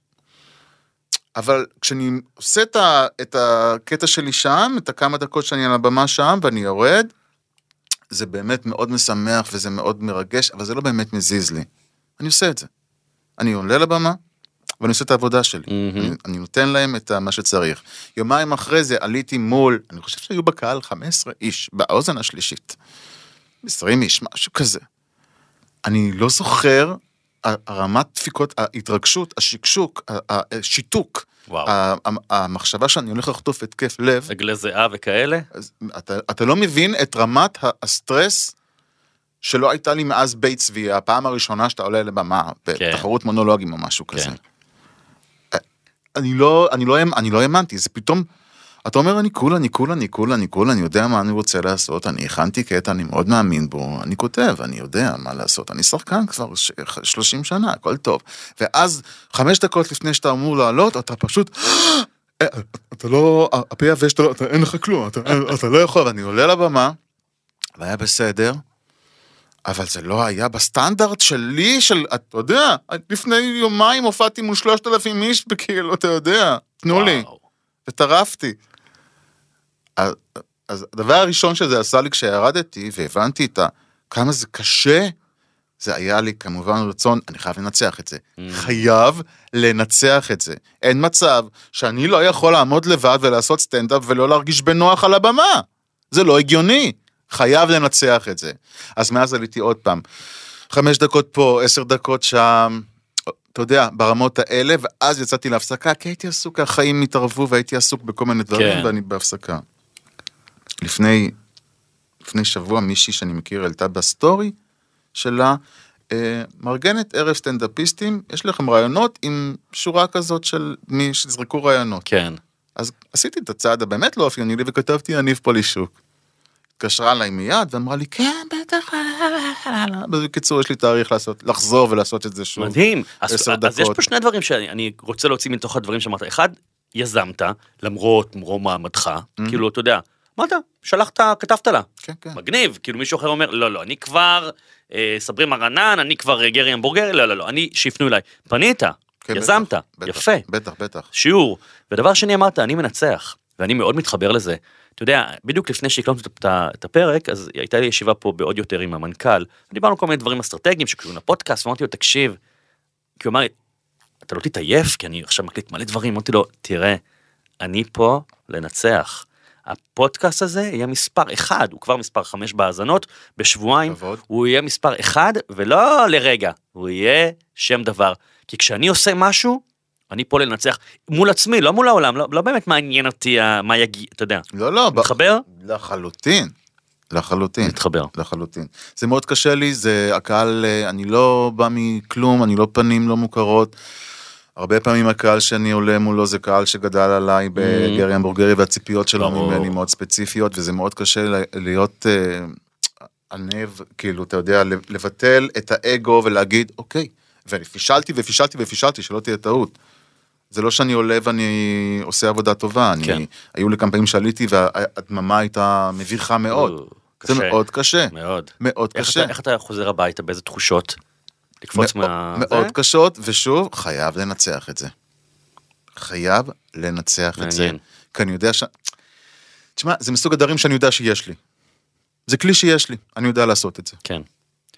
אבל כשאני עושה את, ה, את הקטע שלי שם, את הכמה דקות שאני על הבמה שם ואני יורד, זה באמת מאוד משמח וזה מאוד מרגש, אבל זה לא באמת מזיז לי. אני עושה את זה. אני עולה לבמה, ואני עושה את העבודה שלי. מהמם. אני, אני נותן להם את מה שצריך. יומיים אחרי זה עליתי מול, אני חושב שהיו בקהל 15 איש, באוזן השלישית. 20 איש, משהו כזה. אני לא זוכר, הרמת דפיקות, ההתרגשות, השקשוק, השיתוק, המחשבה שאני הולך לחטוף התקף לב, עגלי זיעה וכאלה? אתה, אתה לא מבין את רמת הסטרס שלא הייתה לי מאז בית צבי, הפעם הראשונה שאתה עולה לבמה, כן. בתחרות מונולוגים או משהו כזה. כן. אני לא, אני לא, אני לא האמנתי, זה פתאום, אתה אומר אני cool, אני cool, אני cool, אני cool, אני יודע מה אני רוצה לעשות, אני הכנתי קטע, אני מאוד מאמין בו, אני כותב, אני יודע מה לעשות, אני שחקן כבר ש- 30 שנה, הכל טוב. ואז חמש דקות לפני שאתה אמור לעלות, אתה פשוט, "אה, אתה לא, הפה יבש, לא- אין לך כלום, אתה, אתה לא יכול, ואני עולה לבמה, והיה בסדר, אבל זה לא היה בסטנדרט שלי, של, אתה יודע, לפני יומיים הופעתי מול שלושת אלפים איש, וכאילו, אתה יודע, תנו לי, וואו. וטרפתי. אז, אז הדבר הראשון שזה עשה לי כשירדתי, והבנתי את ה... כמה זה קשה, זה היה לי כמובן רצון, אני חייב לנצח את זה. Mm. חייב לנצח את זה. אין מצב שאני לא יכול לעמוד לבד ולעשות סטנדאפ ולא להרגיש בנוח על הבמה. זה לא הגיוני. חייב לנצח את זה. אז מאז עליתי עוד פעם. חמש דקות פה, עשר דקות שם, אתה יודע, ברמות האלה, ואז יצאתי להפסקה, כי הייתי עסוק, החיים התערבו והייתי עסוק בכל מיני דברים, כן. ואני בהפסקה. לפני, לפני שבוע מישהי שאני מכיר העלתה בסטורי שלה, אה, מארגנת ערב סטנדאפיסטים, יש לכם רעיונות עם שורה כזאת של מי שזרקו רעיונות. כן. אז עשיתי את הצעד הבאמת לא אופייני לי וכתבתי יניב פולישוק. התקשרה אליי מיד ואמרה לי כן בטח בקיצור יש לי תאריך לעשות לחזור ולעשות את זה שוב. מדהים. אז, אז יש. פה שני דברים שאני אני רוצה להוציא מתוך הדברים שאמרת. אחד, יזמת, למרות מרום מעמדך, כאילו, אתה יודע, אמרת, שלחת, כתבת לה. כן כן. מגניב, כאילו מישהו אחר אומר, לא, לא, אני כבר אה, סברי מרנן, אני כבר אה, גרי המבורגר, לא, לא, לא, אני, שיפנו אליי. פנית, כן, יזמת, בטח, יפה, בטח בטח. שיעור. ודבר שני אמרת, אני מנצח, ואני מאוד מתחבר לזה. אתה יודע, בדיוק לפני שהקלטנו את הפרק, אז הייתה לי ישיבה פה בעוד יותר עם המנכ"ל, דיברנו כל מיני דברים אסטרטגיים שקשורים לפודקאסט, ואמרתי לו, תקשיב, כי הוא אמר לי, אתה לא תתעייף, כי אני עכשיו מקליט מלא דברים, אמרתי לו, תראה, אני פה לנצח. הפודקאסט הזה יהיה מספר אחד, הוא כבר מספר חמש בהאזנות, בשבועיים כבוד. הוא יהיה מספר אחד, ולא לרגע, הוא יהיה שם דבר. כי כשאני עושה משהו, אני פה לנצח מול עצמי, לא מול העולם, לא, לא באמת מעניין אותי מה יגיד, אתה יודע. לא, לא, מתחבר? לחלוטין. לחלוטין. מתחבר. לחלוטין. זה מאוד קשה לי, זה הקהל, אה, אני לא בא מכלום, אני לא פנים לא מוכרות. הרבה פעמים הקהל שאני עולה מולו זה קהל שגדל עליי בגרי המבורגרי והציפיות שלו. ממני מאוד ספציפיות וזה מאוד קשה להיות אה, ענב, כאילו, אתה יודע, לבטל את האגו ולהגיד, אוקיי, ופישלתי ופישלתי ופישלתי, שלא תהיה טעות. זה לא שאני עולה ואני עושה עבודה טובה, אני, כן. היו לי כמה פעמים שעליתי והדממה הייתה מביכה מאוד. או, זה קשה. מאוד קשה, מאוד. מאוד איך קשה. אתה, איך אתה חוזר הביתה, באיזה תחושות? לקפוץ מאוד- מה... מאוד זה? קשות, ושוב, חייב לנצח את זה. חייב לנצח את זה. מעניין. כי אני יודע ש... תשמע, זה מסוג הדברים שאני יודע שיש לי. זה כלי שיש לי, אני יודע לעשות את זה. כן.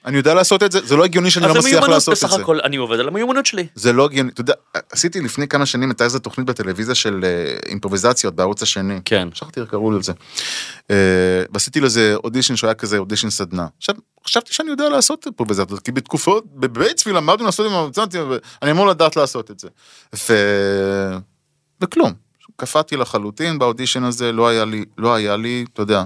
אני יודע לעשות את זה, זה לא הגיוני שאני אז לא מצליח לעשות את בסך זה. הכל, אני עובד על המיומנות שלי. זה לא הגיוני, אתה יודע, עשיתי לפני כמה שנים, הייתה איזה תוכנית בטלוויזיה של אה, אימפרוביזציות בערוץ השני. כן. שכחתי איך קראו לזה. אה, ועשיתי לזה אודישן שהיה כזה אודישן סדנה. עכשיו, חשבתי שאני יודע לעשות אימפרוביזציות, כי בתקופות, בבית צבי למדנו לעשות אימפרוביזציות, ואני אמור לדעת לעשות את זה. ו... וכלום. קפאתי לחלוטין באודישן הזה, לא היה לי, לא היה לי, אתה יודע,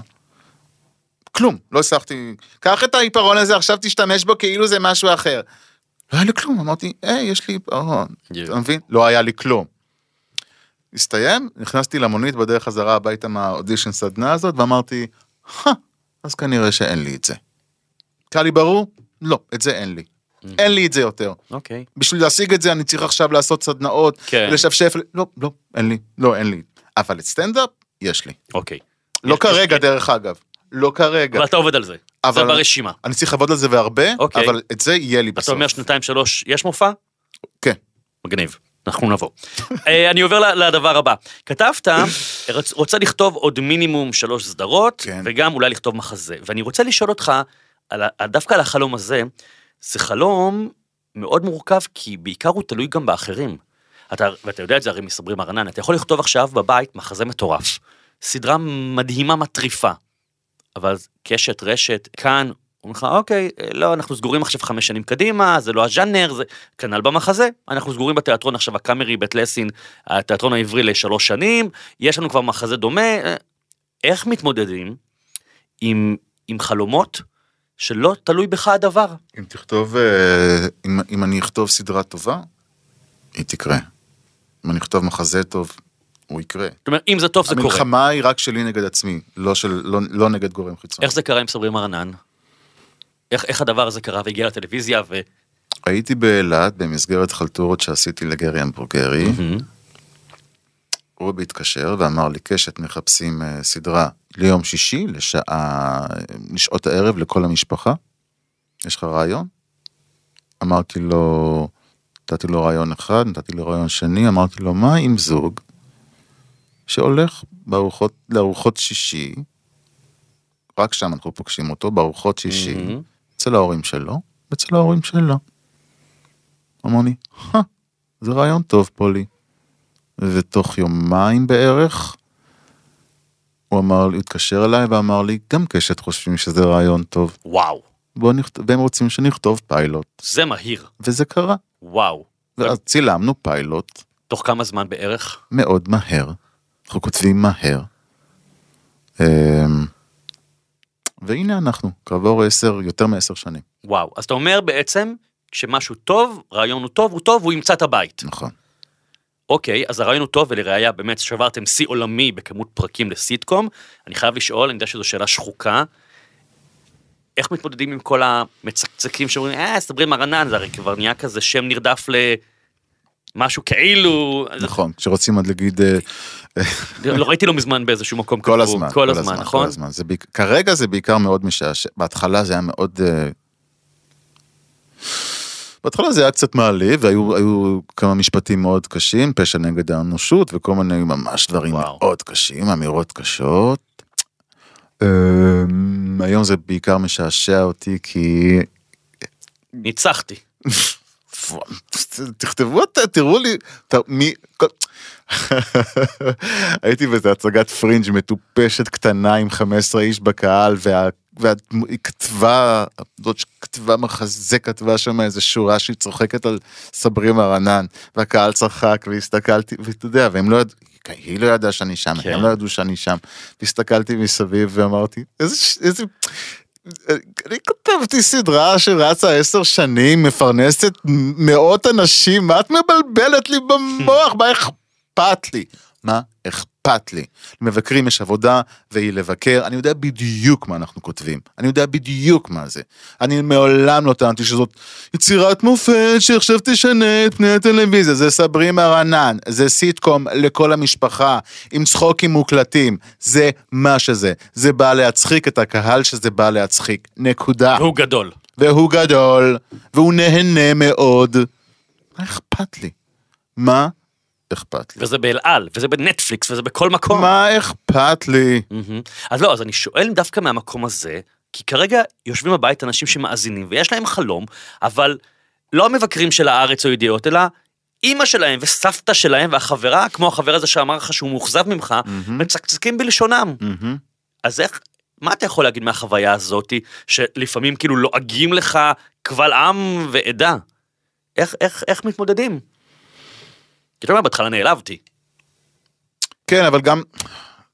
כלום, לא הצלחתי, קח את העיפרון הזה, עכשיו תשתמש בו כאילו זה משהו אחר. לא היה לי כלום, אמרתי, היי, יש לי עיפרון, אתה מבין? לא היה לי כלום. הסתיים, נכנסתי למונית בדרך חזרה הביתה מהאודישן סדנה הזאת, ואמרתי, "הא, אז כנראה שאין לי את זה. קל לי ברור? לא, את זה אין לי. אין לי את זה יותר. אוקיי. בשביל להשיג את זה אני צריך עכשיו לעשות סדנאות, כן. לשפשף, לא, לא, אין לי, לא, אין לי. אבל את סטנדאפ, יש לי. אוקיי. לא יש- כרגע, יש- דרך אגב. לא כרגע. אבל אתה עובד על זה. זה אבל- ברשימה. אני צריך לעבוד על זה והרבה, אוקיי. אבל את זה יהיה לי בסוף. אתה אומר שנתיים שלוש יש מופע? כן. מגניב. אנחנו נבוא. [LAUGHS] אה, אני עובר לדבר הבא. כתבת, [COUGHS] רוצה לכתוב עוד מינימום שלוש סדרות, כן. וגם אולי לכתוב מחזה. ואני רוצה לשאול אותך, על דווקא על החלום הזה, זה חלום מאוד מורכב, כי בעיקר הוא תלוי גם באחרים. אתה, ואתה יודע את זה הרי מסברים ארנן, אתה יכול לכתוב עכשיו בבית מחזה מטורף. סדרה מדהימה מטריפה. אבל קשת, רשת, כאן, אומרים לך, אוקיי, לא, אנחנו סגורים עכשיו חמש שנים קדימה, זה לא הז'אנר, זה כנ"ל במחזה, אנחנו סגורים בתיאטרון עכשיו הקאמרי, בית לסין, התיאטרון העברי לשלוש שנים, יש לנו כבר מחזה דומה, איך מתמודדים עם, עם חלומות שלא תלוי בך הדבר? אם תכתוב, אה, אם, אם אני אכתוב סדרה טובה, היא תקרה. אם אני אכתוב מחזה טוב, הוא יקרה. זאת אומרת, אם זה טוב זה קורה. המלחמה היא רק שלי נגד עצמי, לא, של, לא, לא נגד גורם חיצוני. איך זה קרה עם סברים ארנן? איך, איך הדבר הזה קרה והגיע לטלוויזיה ו... הייתי באילת במסגרת חלטורות שעשיתי לגרי המבורגרי, הוא התקשר ואמר לי, קשת, מחפשים אה, סדרה ליום שישי, לשעה, לשעות הערב לכל המשפחה. יש לך רעיון? אמרתי לו, נתתי לו רעיון אחד, נתתי לו רעיון שני, אמרתי לו, מה עם זוג שהולך בארוחות, לארוחות שישי, רק שם אנחנו פוגשים אותו, בארוחות שישי, מהמם. אצל ההורים שלו, ואצל ההורים שלו. אמר לי, "הא, זה רעיון טוב פולי. ותוך יומיים בערך, הוא אמר לי, הוא התקשר אליי ואמר לי, גם קשת חושבים שזה רעיון טוב. וואו, בוא נכתוב, והם רוצים שנכתוב פיילוט. זה מהיר, וזה קרה. וואו. ואז צילמנו פיילוט תוך כמה זמן בערך? מאוד מהר. אנחנו כותבים מהר. אמ, והנה אנחנו, כעבור עשר, יותר מעשר שנים. וואו. אז אתה אומר בעצם, כשמשהו טוב, רעיון הוא טוב, הוא טוב, הוא ימצא את הבית. נכון. אוקיי, אז הרעיון הוא טוב, ולראיה, באמת שברתם שיא עולמי בכמות פרקים לסיטקום. אני חייב לשאול, אני יודע שזו שאלה שחוקה. איך מתמודדים עם כל המצקצקים שאומרים, אה, סדברים ארנן, זה הרי כבר נהיה כזה שם נרדף למשהו כאילו... נכון, כשרוצים עוד להגיד אה, לא ראיתי לא מזמן באיזשהו מקום כל הזמן, כל הזמן, נכון? כל הזמן. זה בעיק- כרגע זה בעיקר מאוד משעשע, בהתחלה זה היה מאוד... אה, בהתחלה זה היה קצת מעליב, והיו היו כמה משפטים מאוד קשים, פשע נגד האנושות, וכל מיני ממש דברים וואו. מאוד קשים, אמירות קשות. אמ, היום זה בעיקר משעשע אותי כי ניצחתי. [LAUGHS] תכתבו תראו לי, ת- מי, כל- [LAUGHS] הייתי באיזה הצגת פרינג' מטופשת קטנה עם 15 איש בקהל וה, והיא כתבה, זאת שכתבה מחזה, כתבה שם איזה שורה שהיא צוחקת על סברי מרנן, והקהל צחק, והסתכלתי, ואתה יודע, והם לא ידעו, היא לא ידעה שאני שם, כן. הם לא ידעו שאני שם. והסתכלתי מסביב ואמרתי, איזה, איזה, אני כתבתי סדרה שרצה עשר שנים, מפרנסת מאות אנשים, מה את מבלבלת לי במוח? מה אכפת לי? מה אכפת לי? למבקרים יש עבודה והיא לבקר, אני יודע בדיוק מה אנחנו כותבים, אני יודע בדיוק מה זה. אני מעולם לא טענתי שזאת יצירת מופת שעכשיו תשנה את פני הטלוויזיה, זה סברי מרנן, זה סיטקום לכל המשפחה, עם צחוקים מוקלטים, זה מה שזה. זה בא להצחיק את הקהל שזה בא להצחיק, נקודה. והוא גדול. והוא גדול, והוא נהנה מאוד. מה אכפת לי? מה אכפת לי? וזה באל על, וזה בנטפליקס, וזה בכל מקום. מה אכפת לי? מהמם. אז לא, אז אני שואל דווקא מהמקום הזה, כי כרגע יושבים בבית אנשים שמאזינים, ויש להם חלום, אבל לא המבקרים של הארץ או ידיעות, אלא אימא שלהם וסבתא שלהם והחברה, כמו החבר הזה שאמר לך שהוא מאוכזב ממך, מצקצקים בלשונם. מהמם. אז איך, מה אתה יכול להגיד מהחוויה הזאתי, שלפעמים כאילו לועגים לך קבל עם ועדה? איך, איך, איך מתמודדים? כי אתה אומר, בהתחלה נעלבתי. כן, אבל גם,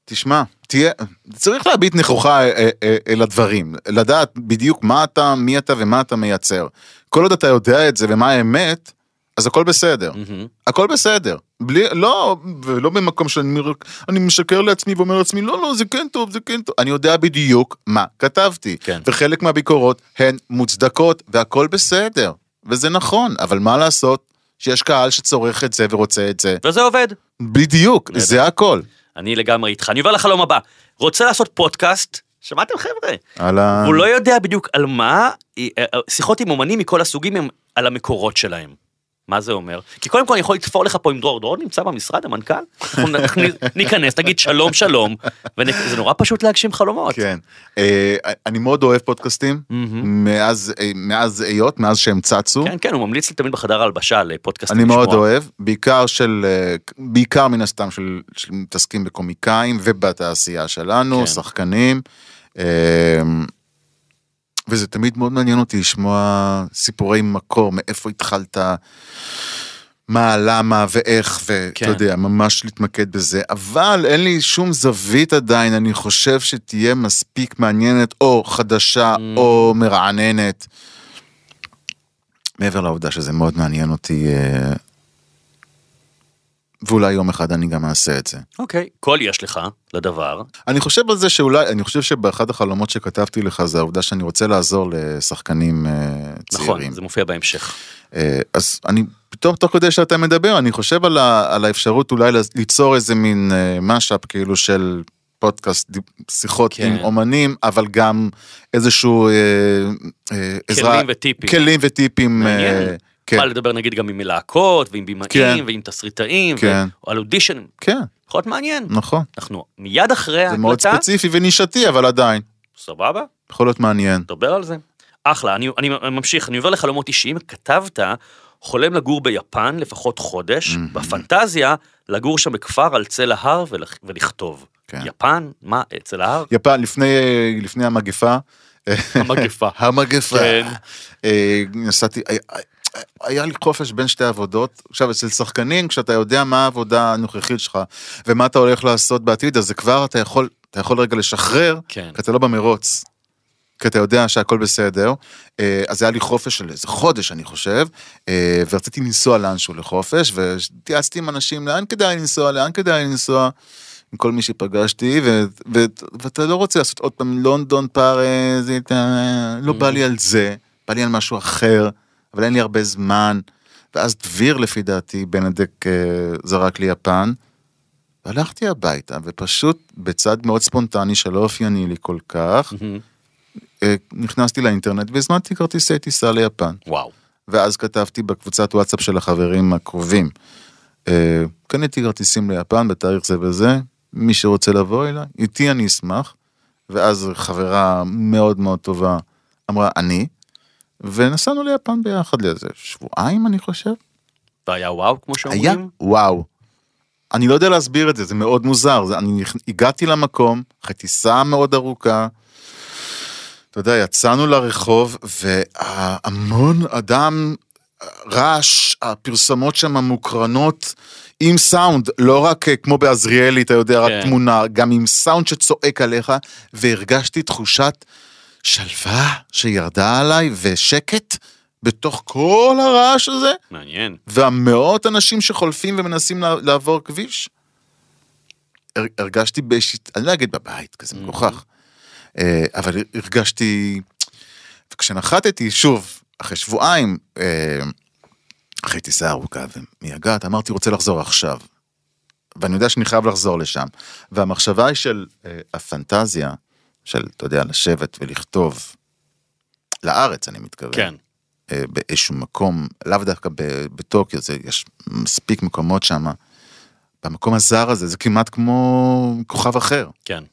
תשמע, תהיה, צריך להביט נכוחה אה, אה, אל הדברים, לדעת בדיוק מה אתה, מי אתה ומה אתה מייצר. כל עוד אתה יודע את זה ומה האמת, אז הכל בסדר. מהמם. הכל בסדר. בלי, לא, ולא במקום שאני אני משקר לעצמי ואומר לעצמי, לא, לא, זה כן טוב, זה כן טוב. אני יודע בדיוק מה כתבתי. כן. וחלק מהביקורות הן מוצדקות, והכל בסדר. וזה נכון, אבל מה לעשות שיש קהל שצורך את זה ורוצה את זה. וזה עובד. בדיוק, נהדר. זה הכל. אני לגמרי איתך. אני עובר לחלום הבא. רוצה לעשות פודקאסט? שמעתם חבר'ה? ה... הוא לא יודע בדיוק על מה, אה, אה, שיחות עם אומנים מכל הסוגים הם על המקורות שלהם. מה זה אומר? כי קודם כל אני יכול לתפור לך פה עם דרור, דרור נמצא במשרד, המנכ"ל? אנחנו ניכנס, נגיד שלום שלום, וזה נורא פשוט להגשים חלומות. כן. אה, אני מאוד אוהב פודקאסטים. מאז, אה, מאז היות, מאז שהם צצו. כן, כן, הוא ממליץ לי תמיד בחדר ההלבשה לפודקאסטים אני מאוד. אוהב, בעיקר של, אה, בעיקר מן הסתם של, של מתעסקים בקומיקאים ובתעשייה שלנו, כן. שחקנים. וזה תמיד מאוד מעניין אותי לשמוע סיפורי מקור, מאיפה התחלת, מה, למה ואיך, ואתה כן. יודע, ממש להתמקד בזה. אבל אין לי שום זווית עדיין, אני חושב שתהיה מספיק מעניינת, או חדשה, Mm. או מרעננת. מעבר לעובדה שזה מאוד מעניין אותי, אה, ואולי יום אחד אני גם אעשה את זה. אוקיי, קול יש לך לדבר. אני חושב על זה שאולי, אני חושב שבאחד החלומות שכתבתי לך זה העובדה שאני רוצה לעזור לשחקנים אה, צעירים. נכון, זה מופיע בהמשך. אה, אז אני, פתאום תוך כדי שאתה מדבר, אני חושב על, ה, על האפשרות אולי ליצור איזה מין אה, משאפ כאילו של פודקאסט, שיחות כן. עם אומנים, אבל גם איזשהו אה, אה, עזרה, כלים וטיפים. כלים וטיפים. מעניין. אה, כן, בא לדבר נגיד גם עם להקות, ועם בימאים, כן. ועם תסריטאים, כן. ועל אודישנים. כן, יכול להיות מעניין. נכון. אנחנו מיד אחרי זה מאוד ההקלטה, ספציפי ונישתי, אבל עדיין, סבבה? יכול להיות מעניין. נדבר על זה. אחלה, אני, אני ממשיך, אני עובר לחלומות אישיים, כתבת, חולם לגור ביפן לפחות חודש, בפנטזיה, לגור שם בכפר על צל ההר ולכ- ולכתוב. כן. יפן? מה, צל ההר? יפן, לפני, לפני המגפה, המגפה. [LAUGHS] המגפה. כן. אה, נסעתי, היה- לי חופש בין שתי עבודות. עכשיו, אצל שחקנים, כשאתה יודע מה העבודה הנוכחית שלך ומה אתה הולך לעשות בעתיד, אז זה כבר אתה יכול, אתה יכול רגע לשחרר, כן. כי אתה לא במרוץ. כי אתה יודע שהכל בסדר. אה, אז היה לי חופש של איזה חודש, אני חושב, אה, ורציתי לנסוע לאנשהו לחופש, והתייעצתי עם אנשים לאן כדאי לנסוע, לאן כדאי לנסוע. עם כל מי שפגשתי, ו- ו- ואתה לא רוצה לעשות עוד פעם לונדון, פארז, לא בא לי על זה, בא לי על משהו אחר, אבל אין לי הרבה זמן. ואז דביר, לפי דעתי, בנדק אה, זרק לי יפן, והלכתי הביתה, ופשוט בצד מאוד ספונטני שלא אופייני לי כל כך. אה, נכנסתי לאינטרנט והזמנתי כרטיסי טיסה ליפן. וואו. ואז כתבתי בקבוצת וואטסאפ של החברים הקרובים. אה, קניתי כרטיסים ליפן בתאריך זה וזה, מי שרוצה לבוא אליי, איתי אני אשמח. ואז חברה מאוד מאוד טובה אמרה אני, ונסענו ליפן ביחד לאיזה שבועיים אני חושב. והיה וואו, כמו היה שאומרים? וואו. אני לא יודע להסביר את זה, זה מאוד מוזר. זה, אני הגעתי למקום, אחרי טיסה מאוד ארוכה, אתה יודע, יצאנו לרחוב והמון אדם, רעש, הפרסומות שם מוקרנות עם סאונד, לא רק אה, כמו בעזריאלי, אתה יודע, כן. רק תמונה, גם עם סאונד שצועק עליך, והרגשתי תחושת שלווה שירדה עליי ושקט בתוך כל הרעש הזה, מעניין. והמאות אנשים שחולפים ומנסים לע- לעבור כביש. הר- הרגשתי באיזושהי, אני לא אגיד בבית, כזה מגוחך, אה, אבל הרגשתי, וכשנחתתי, שוב, אחרי שבועיים, אה, אחרי טיסה ארוכה ומייגעת, אמרתי, רוצה לחזור עכשיו. ואני יודע שאני חייב לחזור לשם. והמחשבה היא של אה, הפנטזיה, של, אתה יודע, לשבת ולכתוב, לארץ, אני מתכוון. כן. אה, באיזשהו מקום, לאו דווקא בטוקיו, זה, יש מספיק מקומות שם. במקום הזר הזה, זה כמעט כמו כוכב אחר. כן.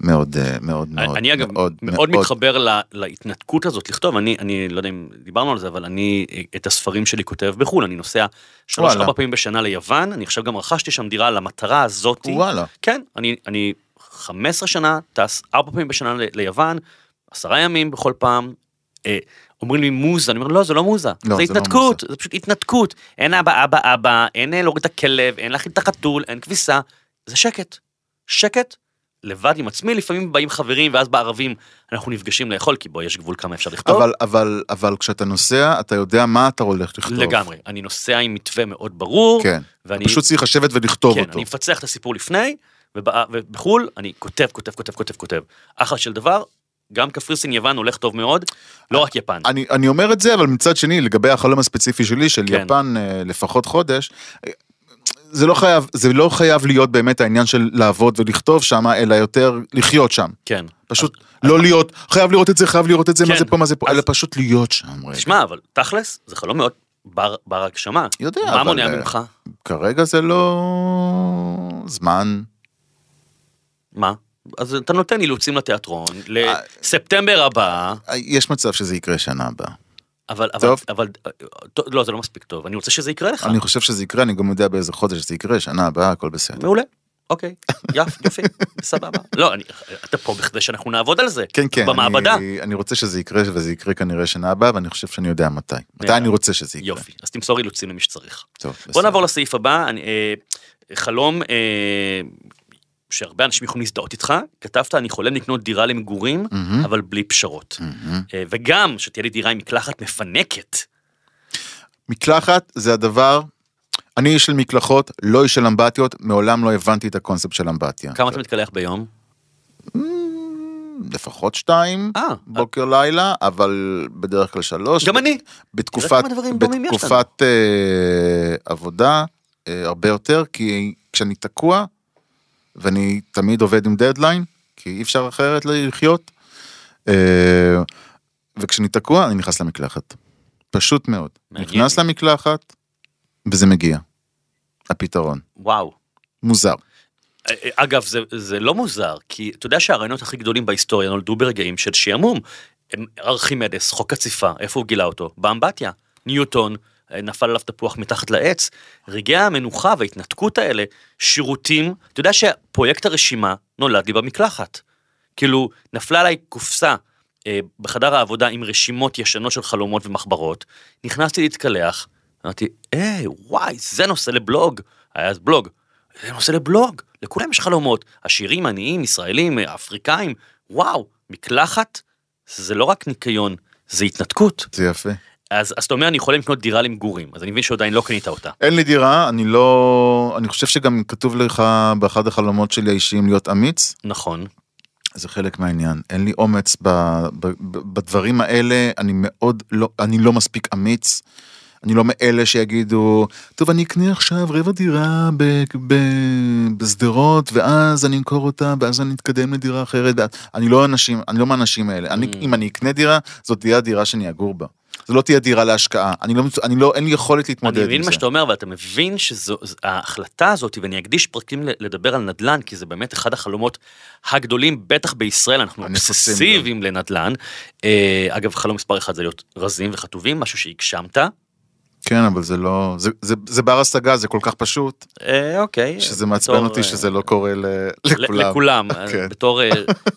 מאוד, אה, מאוד, מאוד, אני אגב מאוד, מאוד מתחבר לה, להתנתקות הזאת לכתוב, אני, אני לא יודע אם דיברנו על זה, אבל אני את הספרים שלי כותב בחו"ל, אני נוסע שלוש. ארבע פעמים בשנה ליוון, אני עכשיו גם רכשתי שם דירה למטרה הזאתי. וואלה. כן, אני, אני 15 שנה טס ארבע פעמים בשנה ל- ליוון, עשרה ימים בכל פעם. אה, אומרים לי מוזה, אני אומר לא זה לא מוזה, לא, זה זה לא התנתקות, זה פשוט התנתקות, אין אבא אבא אבא, אין אה, להוריד את הכלב, אין להכין את החתול, אין כביסה, זה שקט, שקט, לבד עם עצמי, לפעמים באים חברים ואז בערבים אנחנו נפגשים לאכול, כי בוא יש גבול כמה אפשר לכתוב, אבל, אבל, אבל כשאתה נוסע, אתה יודע מה אתה הולך לכתוב. לגמרי, אני נוסע עם מתווה מאוד ברור, כן. ואני, פשוט צריך לשבת ולכתוב כן, אותו. אני מפצח את הסיפור לפני, ובחו"ל אני כותב, כותב, כותב, כותב, כותב. אחלה של דבר, גם קפריסין יוון הולך טוב מאוד, לא רק יפן. אני, אני אומר את זה, אבל מצד שני, לגבי החלום הספציפי שלי, של כן. יפן אה, לפחות חודש, זה לא חייב, זה לא חייב להיות באמת העניין של לעבוד ולכתוב שם, אלא יותר לחיות שם. כן. פשוט לא להיות, חייב לראות את זה, חייב לראות את זה, מה כן. זה פה, מה זה פה, אז- אלא פשוט להיות שם. תשמע, אבל תכלס, זה חלום מאוד בר, בר הגשמה. יודע, מה אבל, מונע אה, ממך? כרגע זה לא זמן. מה? אז אתה נותן אילוצים לתיאטרון, לספטמבר הבא, יש מצב שזה יקרה שנה הבאה. אבל, אבל, טוב. אבל, לא, זה לא מספיק טוב, אני רוצה שזה יקרה לך. אני חושב שזה יקרה, אני גם יודע באיזה חודש זה יקרה, שנה הבאה, הכל בסדר. מעולה. אוקיי, יפ, יופי, סבבה. לא, אני, אתה פה בכדי שאנחנו נעבוד על זה. כן, כן, במעבדה. אני, אני רוצה שזה יקרה, וזה יקרה כנראה שנה הבאה, ואני חושב שאני יודע מתי. מתי. אני רוצה שזה יקרה. יופי, אז תמסור אילוצים למי שצריך. טוב, בוא בסדר. נעבור לסעיף הבא, אני, אה, חלום אה, שהרבה אנשים יכולים להזדהות איתך, כתבת אני חולם לקנות דירה למגורים, מהמם. אבל בלי פשרות. אה, וגם שתהיה לי דירה עם מקלחת מפנקת. מקלחת זה הדבר, אני איש של מקלחות, לא איש של אמבטיות, מעולם לא הבנתי את הקונספט של אמבטיה. כמה אתה מתקלח ביום? לפחות שתיים, אה, בוקר לילה, אבל בדרך כלל שלוש. גם אני. בתקופת. בתקופת אה, עבודה, אה, הרבה יותר, כי כשאני תקוע, ואני תמיד עובד עם דדליין, כי אי אפשר אחרת לחיות, אה, וכשאני תקוע, אני נכנס למקלחת. פשוט מאוד. נכנס למקלחת, וזה מגיע. הפתרון. וואו. מוזר. אה, אה, אגב, זה, זה לא מוזר, כי אתה יודע שהרעיונות הכי גדולים בהיסטוריה נולדו ברגעים של שעמום. ארכימדס, חוק קציפה, איפה הוא גילה אותו? באמבטיה. ניוטון, נפל עליו תפוח מתחת לעץ. רגעי המנוחה וההתנתקות האלה, שירותים, אתה יודע שפרויקט הרשימה נולד לי במקלחת. כאילו, נפלה עליי קופסה אה, בחדר העבודה עם רשימות ישנות של חלומות ומחברות, נכנסתי להתקלח, אמרתי, היי, וואי, זה נושא לבלוג. היה אז בלוג. זה נושא לבלוג, לכולם יש חלומות. עשירים, עניים, ישראלים, אה, אפריקאים, וואו, מקלחת זה לא רק ניקיון, זה התנתקות. זה יפה. אז, אז אתה אומר, אני יכול לקנות דירה למגורים, אז אני מבין שעדיין לא קנית אותה. אין לי דירה, אני לא... אני חושב שגם כתוב לך באחד החלומות שלי האישיים להיות אמיץ. נכון. זה חלק מהעניין. אין לי אומץ ב, ב, ב, בדברים האלה, אני מאוד לא, אני לא מספיק אמיץ. אני לא מאלה שיגידו, טוב, אני אקנה עכשיו רבע דירה בשדרות, ואז אני אמכור אותה, ואז אני אתקדם לדירה אחרת. אני לא אנשים, אני לא מהאנשים האלה. אני, Mm. אם אני אקנה דירה, זאת תהיה הדירה שאני אגור בה. זו לא תהיה דירה להשקעה. אני לא, אני לא, אין לי יכולת להתמודד אני עם מבין זה. מה שאתה אומר, ואתה מבין שההחלטה הזאת, ואני אקדיש פרקים לדבר על נדל"ן, כי זה באמת אחד החלומות הגדולים, בטח בישראל, אנחנו אובססיביים לנדל"ן. אה, אגב, חלום מספר אחד זה להיות רזים וחטובים, משהו שהגשמת. כן, אבל זה לא, זה, זה, זה בר השגה, זה כל כך פשוט, אה, אוקיי. שזה מעצבן בתור, אותי אה, שזה לא קורה ל, לכולם. לכולם, כן. בתור אה,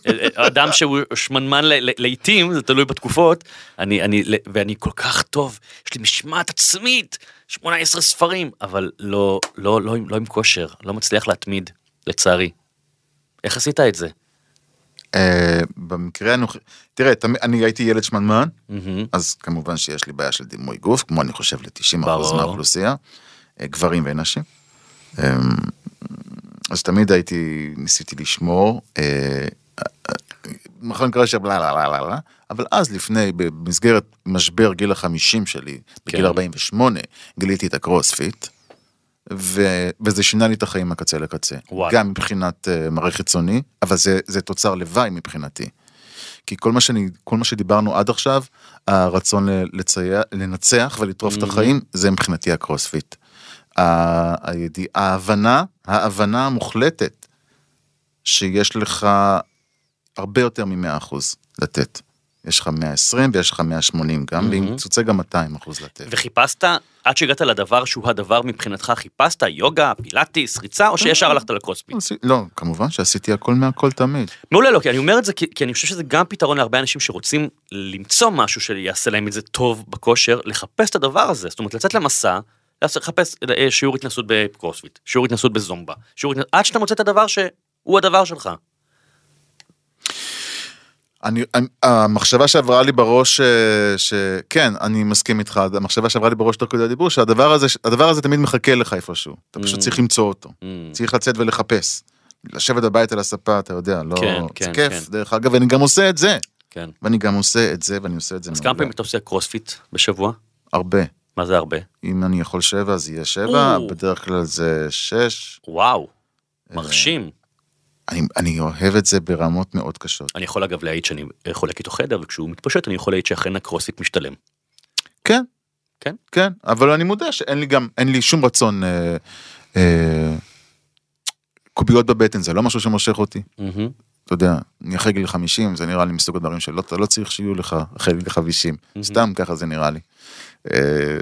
אה, אדם שהוא שמנמן לעיתים, זה תלוי בתקופות, אני, אני, ואני כל כך טוב, יש לי משמעת עצמית, 18 ספרים, אבל לא, לא, לא, עם- לא עם כושר, לא מצליח להתמיד, לצערי. איך עשית את זה? אה, במקרה הנוכחי, תראה, תמ- אני הייתי ילד שמנמן, מהמם. אז כמובן שיש לי בעיה של דימוי גוף, כמו אני חושב ל-90% ברור. מהאוכלוסייה, אה, גברים ונשים. אה, אז תמיד הייתי, ניסיתי לשמור, אה, מכון מקרה שבלה לה לה לה לה, אבל אז לפני, במסגרת משבר גיל החמישים שלי, בגיל כן. 48, גיליתי את הקרוספיט, ו, וזה שינה לי את החיים מקצה לקצה. וואי. גם מבחינת uh, מראה חיצוני, אבל זה, זה תוצר לוואי מבחינתי. כי כל מה, שאני, כל מה שדיברנו עד עכשיו, הרצון לצייר, לנצח ולטרוף את החיים, זה מבחינתי הקרוספיט. ה- הידיע, ההבנה, ההבנה המוחלטת שיש לך הרבה יותר מ-100% לתת. יש לך 120 ויש לך 180 גם, ואם תרצה גם 200 אחוז לתת. וחיפשת, עד שהגעת לדבר שהוא הדבר מבחינתך, חיפשת יוגה, פילאטיס, ריצה, או שישר הלכת לקרוספיט? לא, כמובן שעשיתי הכל מהכל תמיד. מעולה, לא, כי אני אומר את זה כי, כי אני חושב שזה גם פתרון להרבה אנשים שרוצים למצוא משהו שיעשה להם את זה טוב בכושר, לחפש את הדבר הזה, זאת אומרת לצאת למסע, לחפש אה, שיעור התנסות בקרוספיט, שיעור התנסות בזומבה, שיעור התנסות, עד שאתה מוצא את הדבר שהוא הדבר שלך. אני, המחשבה שעברה לי בראש, אה, שכן, אני מסכים איתך, המחשבה שעברה לי בראש תוך כדי הדיבור, שהדבר הזה, הדבר הזה תמיד מחכה לך איפשהו, אתה פשוט Mm. צריך למצוא אותו, Mm. צריך לצאת ולחפש. לשבת בבית על הספה, אתה יודע, לא, כן, זה כן, כיף, כן. דרך אגב, ואני גם עושה את זה, כן. ואני גם עושה את זה, ואני עושה את זה אז. כמה פעמים אתה עושה קרוספיט בשבוע? הרבה. מה זה הרבה? אם אני יכול שבע, אז יהיה שבע, או. בדרך כלל זה שש. וואו, אה. מרשים. אני, אני אוהב את זה ברמות מאוד קשות. אני יכול אגב להעיד שאני חולק איתו חדר, וכשהוא מתפשט אני יכול להעיד שאכן הקרוספיט משתלם. כן. כן? כן, אבל אני מודה שאין לי גם, אין לי שום רצון אה, אה, קוביות בבטן, זה לא משהו שמושך אותי. מהמם. אתה יודע, אני אחרי גיל 50, זה נראה לי מסוג הדברים שלא, לא צריך שיהיו לך אחרי גיל 50. סתם ככה זה נראה לי. אה,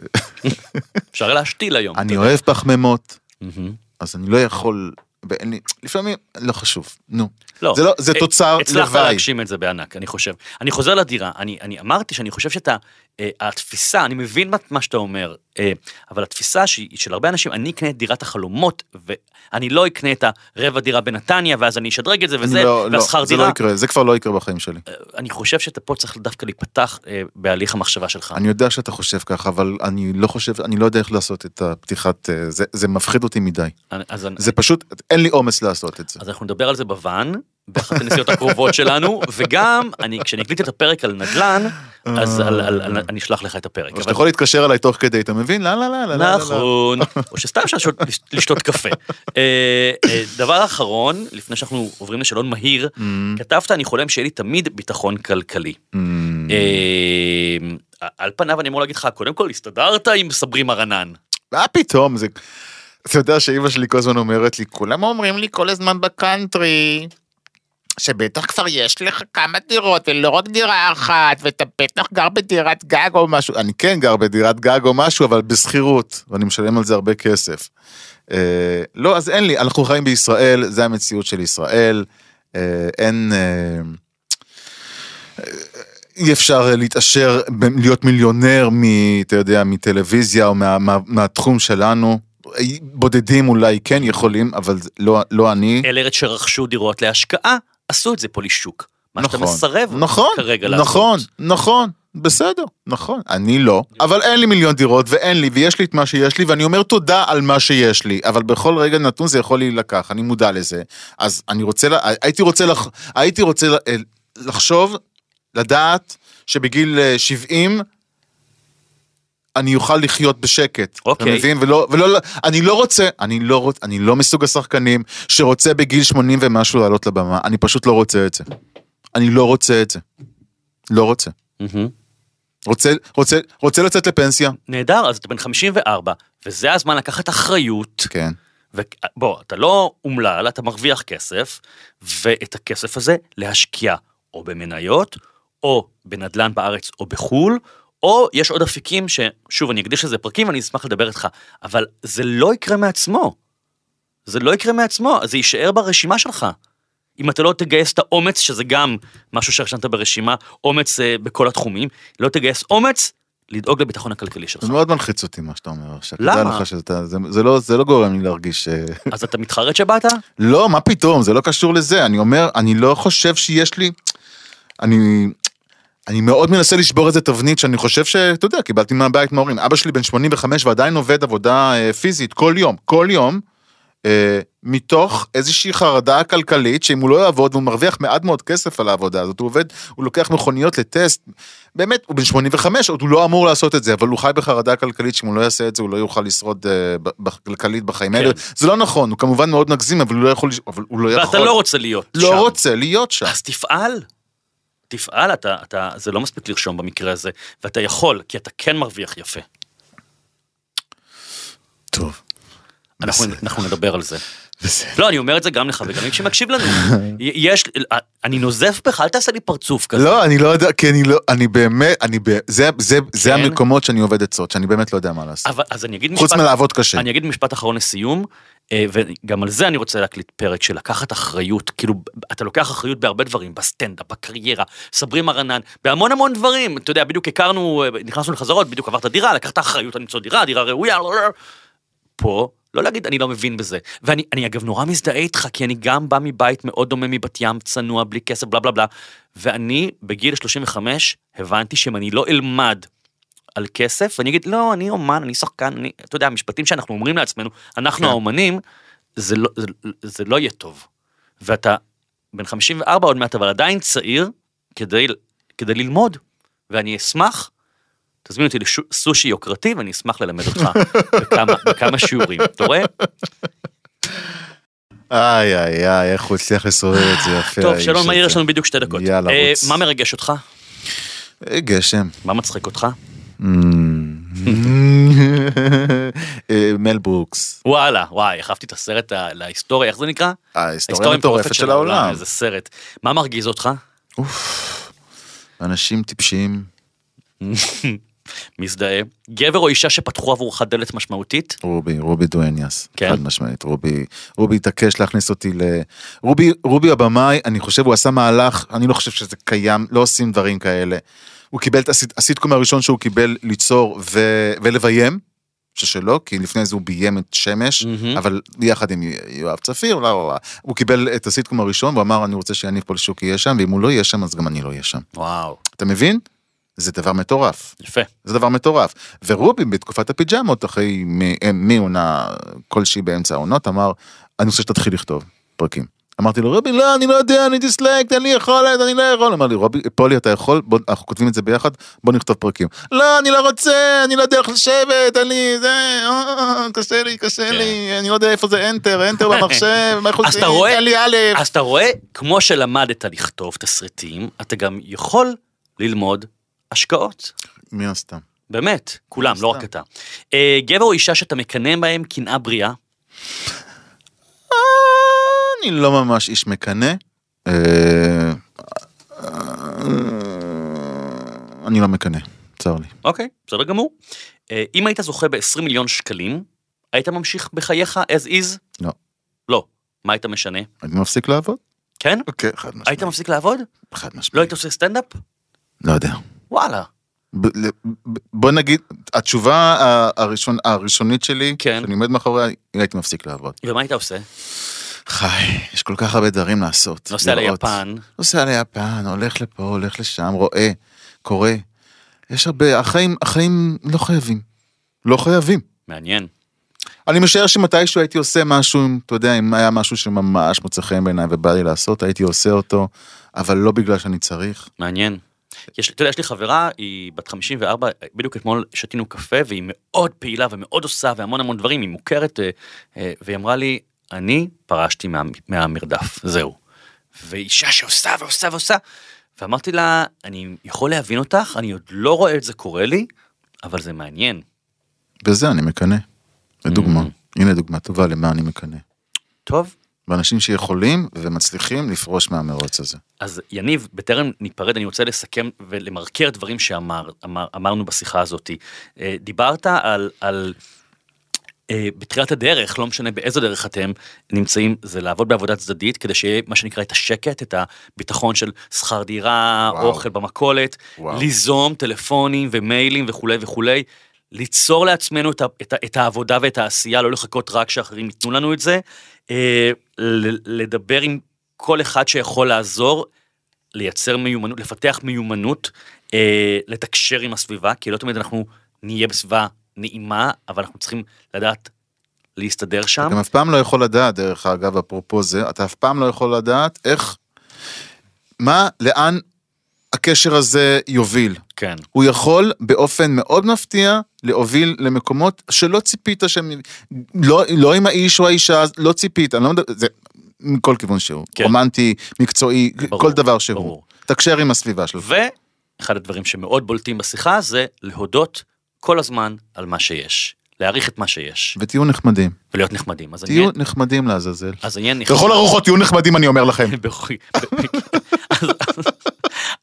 אפשר להשתיל היום. [LAUGHS] אני. אוהב פחמימות, מהמם. אז אני לא יכול, לפעמים, לא חשוב, נו. לא, זה לא, זה אה, תוצר הצלחת לוואי. להגשים את זה בענק, אני חושב. אני חוזר לדירה, אני, אני אמרתי שאני חושב שאת ה- אה, התפיסה, אני מבין מה, מה שאתה אומר, אה, אבל התפיסה שהיא של הרבה אנשים, אני אקנה את דירת החלומות, ואני לא אקנה את הרבע דירה בנתניה, ואז אני אשדרג את זה וזה, לא, לא, והשכר זה דירה. לא יקרה, זה כבר לא יקרה בחיים שלי. אני חושב שאתה פה צריך דווקא להיפתח אה, בהליך המחשבה שלך. אני יודע שאתה חושב ככה, אבל אני לא חושב, אני לא יודע איך לעשות את הפתיחת, אה, זה, זה מפחיד אותי מדי. אני- אז, אני- זה פשוט, אין לי אומץ לעשות את זה. אז אנחנו נדבר על זה בוואן, באחת הנסיעות הקרובות שלנו, וגם, אני, כשאני אקליט את הפרק על נדל"ן, אז על, על, על, אני אשלח לך את הפרק. או שאתה יכול להתקשר אליי תוך כדי, אתה מבין? לא, לא, לא, לא. נכון, או שסתם אפשר לשתות- קפה. אה, אה, דבר אחרון, לפני שאנחנו עוברים לשאלון מהיר, כתבת, אני חולם שיהיה לי תמיד ביטחון כלכלי. אממ, אה, על פניו אני אמור להגיד לך, קודם כל הסתדרת עם סברי מרנן. מה פתאום, זה... אתה יודע שאימא שלי כל הזמן אומרת לי, כולם אומרים לי כל הזמן בקאנטרי, שבטח כבר יש לך כמה דירות ולא רק דירה אחת, ואתה בטח גר בדירת גג או משהו. אני כן גר בדירת גג או משהו, אבל בשכירות, ואני משלם על זה הרבה כסף. אה, לא, אז אין לי, אנחנו חיים בישראל, זה המציאות של ישראל, אה, אין... אה, אי אפשר להתעשר, להיות מיליונר מ... אתה יודע, מטלוויזיה או מה, מה, מהתחום שלנו. בודדים אולי כן יכולים, אבל לא, לא אני. אל ארץ שרכשו דירות להשקעה, עשו את זה פולישוק. מה שאתה מסרב נכון, כרגע לעשות. נכון, נכון, בסדר, נכון, אני לא, אבל אין לי מיליון דירות ואין לי, ויש לי את מה שיש לי, ואני אומר תודה על מה שיש לי, אבל בכל רגע נתון זה יכול להילקח, אני מודע לזה. אז אני רוצה, הייתי רוצה, לח, הייתי רוצה לה- לחשוב, לדעת שבגיל אה, 70, אני אוכל לחיות בשקט, אתה אוקיי. מבין? ולא, ולא, אני לא רוצה, אני לא רוצה, אני לא מסוג השחקנים שרוצה בגיל 80 ומשהו לעלות לבמה, אני פשוט לא רוצה את זה. אני לא רוצה את זה. לא רוצה. רוצה, רוצה, רוצה לצאת לפנסיה? נהדר, אז אתה בן 54, וזה הזמן לקחת אחריות. כן. ובוא, אתה לא אומלל, אתה מרוויח כסף, ואת הכסף הזה להשקיע או במניות, או בנדל"ן בארץ או בחו"ל, או יש עוד אפיקים ששוב, אני אקדיש לזה פרקים ואני אשמח לדבר איתך, אבל זה לא יקרה מעצמו. זה לא יקרה מעצמו, זה יישאר ברשימה שלך. אם אתה לא תגייס את האומץ, שזה גם משהו שרשמת ברשימה, אומץ אה, בכל התחומים, לא תגייס אומץ, לדאוג לביטחון הכלכלי שלך. זה מאוד מלחיץ אותי מה שאתה אומר עכשיו. למה? לך שאתה- זה- זה לא- זה לא גורם לי להרגיש... אה, [LAUGHS] אז אתה מתחרט שבאת? לא, מה פתאום, זה לא קשור לזה. אני אומר, אני לא חושב שיש לי... אני... אני מאוד מנסה לשבור איזה תבנית שאני חושב שאתה יודע, קיבלתי מהבית מההורים. אבא שלי בן 85 ועדיין עובד עבודה אה, פיזית כל יום, כל יום, אה, מתוך איזושהי חרדה כלכלית שאם הוא לא יעבוד והוא מרוויח מעט מאוד כסף על העבודה הזאת, הוא עובד, הוא לוקח מכוניות לטסט, באמת, הוא בן 85, עוד הוא לא אמור לעשות את זה, אבל הוא חי בחרדה כלכלית שאם הוא לא יעשה את זה הוא לא יוכל לשרוד אה, כלכלית בחיים האלה. כן. זה לא נכון, הוא כמובן מאוד נגזים, אבל הוא לא יכול, אבל הוא לא יכול, ואתה לא רוצה להיות שם. לא רוצה להיות שם. אז תפעל. תפעל, אתה, אתה, זה לא מספיק לרשום במקרה הזה, ואתה יכול, כי אתה כן מרוויח יפה. טוב. אנחנו, בסדר. אנחנו נדבר על זה. בסדר. לא, אני אומר את זה גם לך וגם למי שמקשיב לנו. [LAUGHS] יש, אני נוזף בך, אל תעשה לי פרצוף כזה. לא, אני לא יודע, כי אני לא, אני באמת, אני, ב- זה, זה, זה כן? המקומות שאני עובד עצות, שאני באמת לא יודע מה לעשות. אבל, אז אני אגיד חוץ משפט, מלעבוד קשה. אני אגיד משפט אחרון לסיום, וגם על זה אני רוצה להקליט פרק של לקחת אחריות, כאילו, אתה לוקח אחריות בהרבה דברים, בסטנדאפ, בקריירה, סברי מרנן, בהמון המון דברים, אתה יודע, בדיוק הכרנו, אה, נכנסנו לחזרות, בדיוק עברת דירה, לקחת אחריות על למצוא דירה, דירה ראויה, לא, לא, לא. פה, לא להגיד אני לא מבין בזה. ואני אני אגב נורא מזדהה איתך, כי אני גם בא מבית מאוד דומה מבת ים, צנוע, בלי כסף, בלה בלה בלה, ואני בגיל 35 הבנתי שאם אני לא אלמד על כסף, ואני אגיד, לא, אני אומן, אני שחקן, אני, אתה יודע, המשפטים שאנחנו אומרים לעצמנו, אנחנו כן. האומנים, זה לא, זה, זה לא יהיה טוב. ואתה בן 54 עוד מעט, אבל עדיין צעיר, כדי, כדי ללמוד. ואני אשמח, תזמין אותי לסושי יוקרתי, ואני אשמח ללמד אותך [LAUGHS] בכמה, בכמה שיעורים. אתה רואה? איי איי איי, איך הוא הצליח לסובב את זה יפה. טוב, שלום מהיר. יש לנו בדיוק שתי דקות. יאללה, אה, רוץ. מה מרגש אותך? אה, גשם. מה מצחיק אותך? אה, מל ברוקס. וואלה, וואי, החלפתי את הסרט להיסטוריה, איך זה נקרא? ההיסטוריה המטורפת של העולם. איזה סרט. מה מרגיז אותך? אנשים טיפשיים. [LAUGHS] מזדהה. גבר או אישה שפתחו עבורך דלת משמעותית? רובי, רובי דואניאס, כן? חד משמעית, רובי, רובי התעקש להכניס אותי ל... רובי, רובי הבמאי, אני חושב הוא עשה מהלך, אני לא חושב שזה קיים, לא עושים דברים כאלה. הוא קיבל את הסיט, הסיטקום הראשון שהוא קיבל ליצור ו, ולביים, ששלו, כי לפני זה הוא ביים את שמש, מהמם. אבל יחד עם יואב צפיר, לא, לא, לא. הוא קיבל את הסיטקום הראשון והוא אמר אני רוצה שיניב פולישוק יהיה שם, ואם הוא לא יהיה שם אז גם אני לא אהיה שם. וואו, אתה מבין? זה דבר מטורף. יפה. זה דבר מטורף. ורובי בתקופת הפיג'מות, אחרי מ- מעונה כלשהי באמצע העונות, אמר, אני רוצה שתתחיל לכתוב פרקים. אמרתי לו, רובי, לא, אני לא יודע, אני דיסלקט, אין לי יכולת, אני לא יכול. אמר לי, רובי, פולי, אתה יכול? בוא, אנחנו כותבים את זה ביחד, בוא נכתוב פרקים. לא, אני לא רוצה, אני לא יודע איך לשבת, אין לי, זה, אה, קשה לי, קשה לי, אני לא יודע איפה זה אנטר, אנטר במחשב, [LAUGHS] מה רואה- אין לי א'. אז אתה רואה, כמו שלמדת לכתוב תסריטים, אתה גם יכול ללמוד השקעות. מן הסתם. באמת, כולם, לא רק. אתה. אה, גבר או אישה שאתה מקנא בהם קנאה בריאה? אני לא ממש איש מקנא. אה, אני לא מקנא, צר לי. אוקיי, בסדר גמור. אה, אם היית זוכה ב-20 מיליון שקלים, היית ממשיך בחייך as is? לא. לא. מה היית משנה? אני מפסיק לעבוד? כן? אוקיי, חד משמעית. היית מפסיק לעבוד? חד לא משמעית. היית עושה סטנדאפ? לא יודע. וואלה. בוא נגיד, התשובה הראשון- הראשונית שלי, כן. שאני עומד מאחוריה, הייתי מפסיק לעבוד. ומה היית עושה? חי, יש כל כך הרבה דברים לעשות. נוסע לראות. ליפן. נוסע ליפן, הולך לפה, הולך לשם, רואה, קורא. יש הרבה, החיים, החיים לא חייבים. לא חייבים. מעניין. אני משער שמתישהו הייתי עושה משהו, אם, אתה יודע, אם היה משהו שממש מוצא חן בעיניי ובא לי לעשות, הייתי עושה אותו, אבל לא בגלל שאני צריך. מעניין. יש, אתה יודע, יש לי חברה, היא בת 54, בדיוק אתמול שתינו קפה, והיא מאוד פעילה ומאוד עושה והמון המון דברים, היא מוכרת, אה, אה, והיא אמרה לי, אני פרשתי מה, מהמרדף, זהו. ואישה שעושה ועושה ועושה, ואמרתי לה, אני יכול להבין אותך, אני עוד לא רואה את זה קורה לי, אבל זה מעניין. בזה אני מקנא. לדוגמה. Mm. הנה דוגמה טובה למה אני מקנא. טוב, באנשים שיכולים ומצליחים לפרוש מהמרוץ הזה. אז יניב, בטרם ניפרד, אני רוצה לסכם ולמרקר דברים שאמרנו שאמר, בשיחה הזאת. אה, דיברת על, על בתחילת הדרך, לא משנה באיזו דרך אתם נמצאים, זה לעבוד בעבודה צדדית, כדי שיהיה מה שנקרא את השקט, את הביטחון של שכר דירה, וואו. אוכל במכולת, ליזום טלפונים ומיילים וכולי וכולי. ליצור לעצמנו את, את, את העבודה ואת העשייה, לא לחכות רק שאחרים ייתנו לנו את זה, אה, לדבר עם כל אחד שיכול לעזור, לייצר מיומנות, לפתח מיומנות, אה, לתקשר עם הסביבה, כי לא תמיד אנחנו נהיה בסביבה נעימה, אבל אנחנו צריכים לדעת להסתדר שם. אתה אף פעם לא יכול לדעת, דרך אגב, אפרופו זה, אתה אף פעם לא יכול לדעת איך, מה, לאן הקשר הזה יוביל. כן. הוא יכול באופן מאוד מפתיע להוביל למקומות שלא ציפית שהם, לא, לא עם האיש או האישה, לא ציפית, אני לא מדבר, זה מכל כיוון שהוא, כן. רומנטי, מקצועי, ברור, כל דבר שהוא. ברור. תקשר עם הסביבה שלך. ואחד הדברים שמאוד בולטים בשיחה זה להודות כל הזמן על מה שיש. להעריך את מה שיש. ותהיו נחמדים. ולהיות נחמדים. תהיו נחמדים לעזאזל. אז אני אהיה נחמד. בכל ארוחות תהיו נחמדים אני אומר לכם. [LAUGHS] [LAUGHS] אז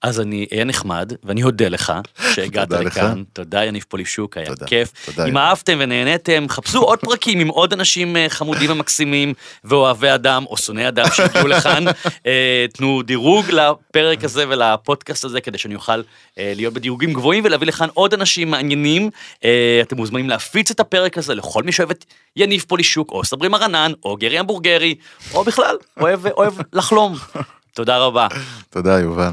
אני אהיה נחמד ואני אודה לך שהגעת לכאן. תודה יניב פולישוק, היה כיף. אם אהבתם ונהניתם, חפשו עוד פרקים עם עוד אנשים אה, חמודים ומקסימים ואוהבי אדם או שונאי אדם שהגיעו לכאן. אה, תנו דירוג לפרק הזה ולפודקאסט הזה כדי שאני אוכל אה, להיות בדירוגים גבוהים ולהביא לכאן עוד אנשים מעניינים. אתם מוזמנים להפיץ את הפרק הזה לכל מי שאוהב את יניב פולישוק או סברי מרנן או גרי המבורגרי או בכלל אוהב לחלום. תודה רבה. תודה, יובל.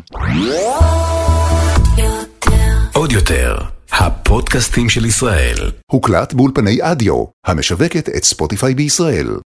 עוד יותר, הפודקאסטים של ישראל. הוקלט באולפני אדיו, המשווקת את ספוטיפיי בישראל.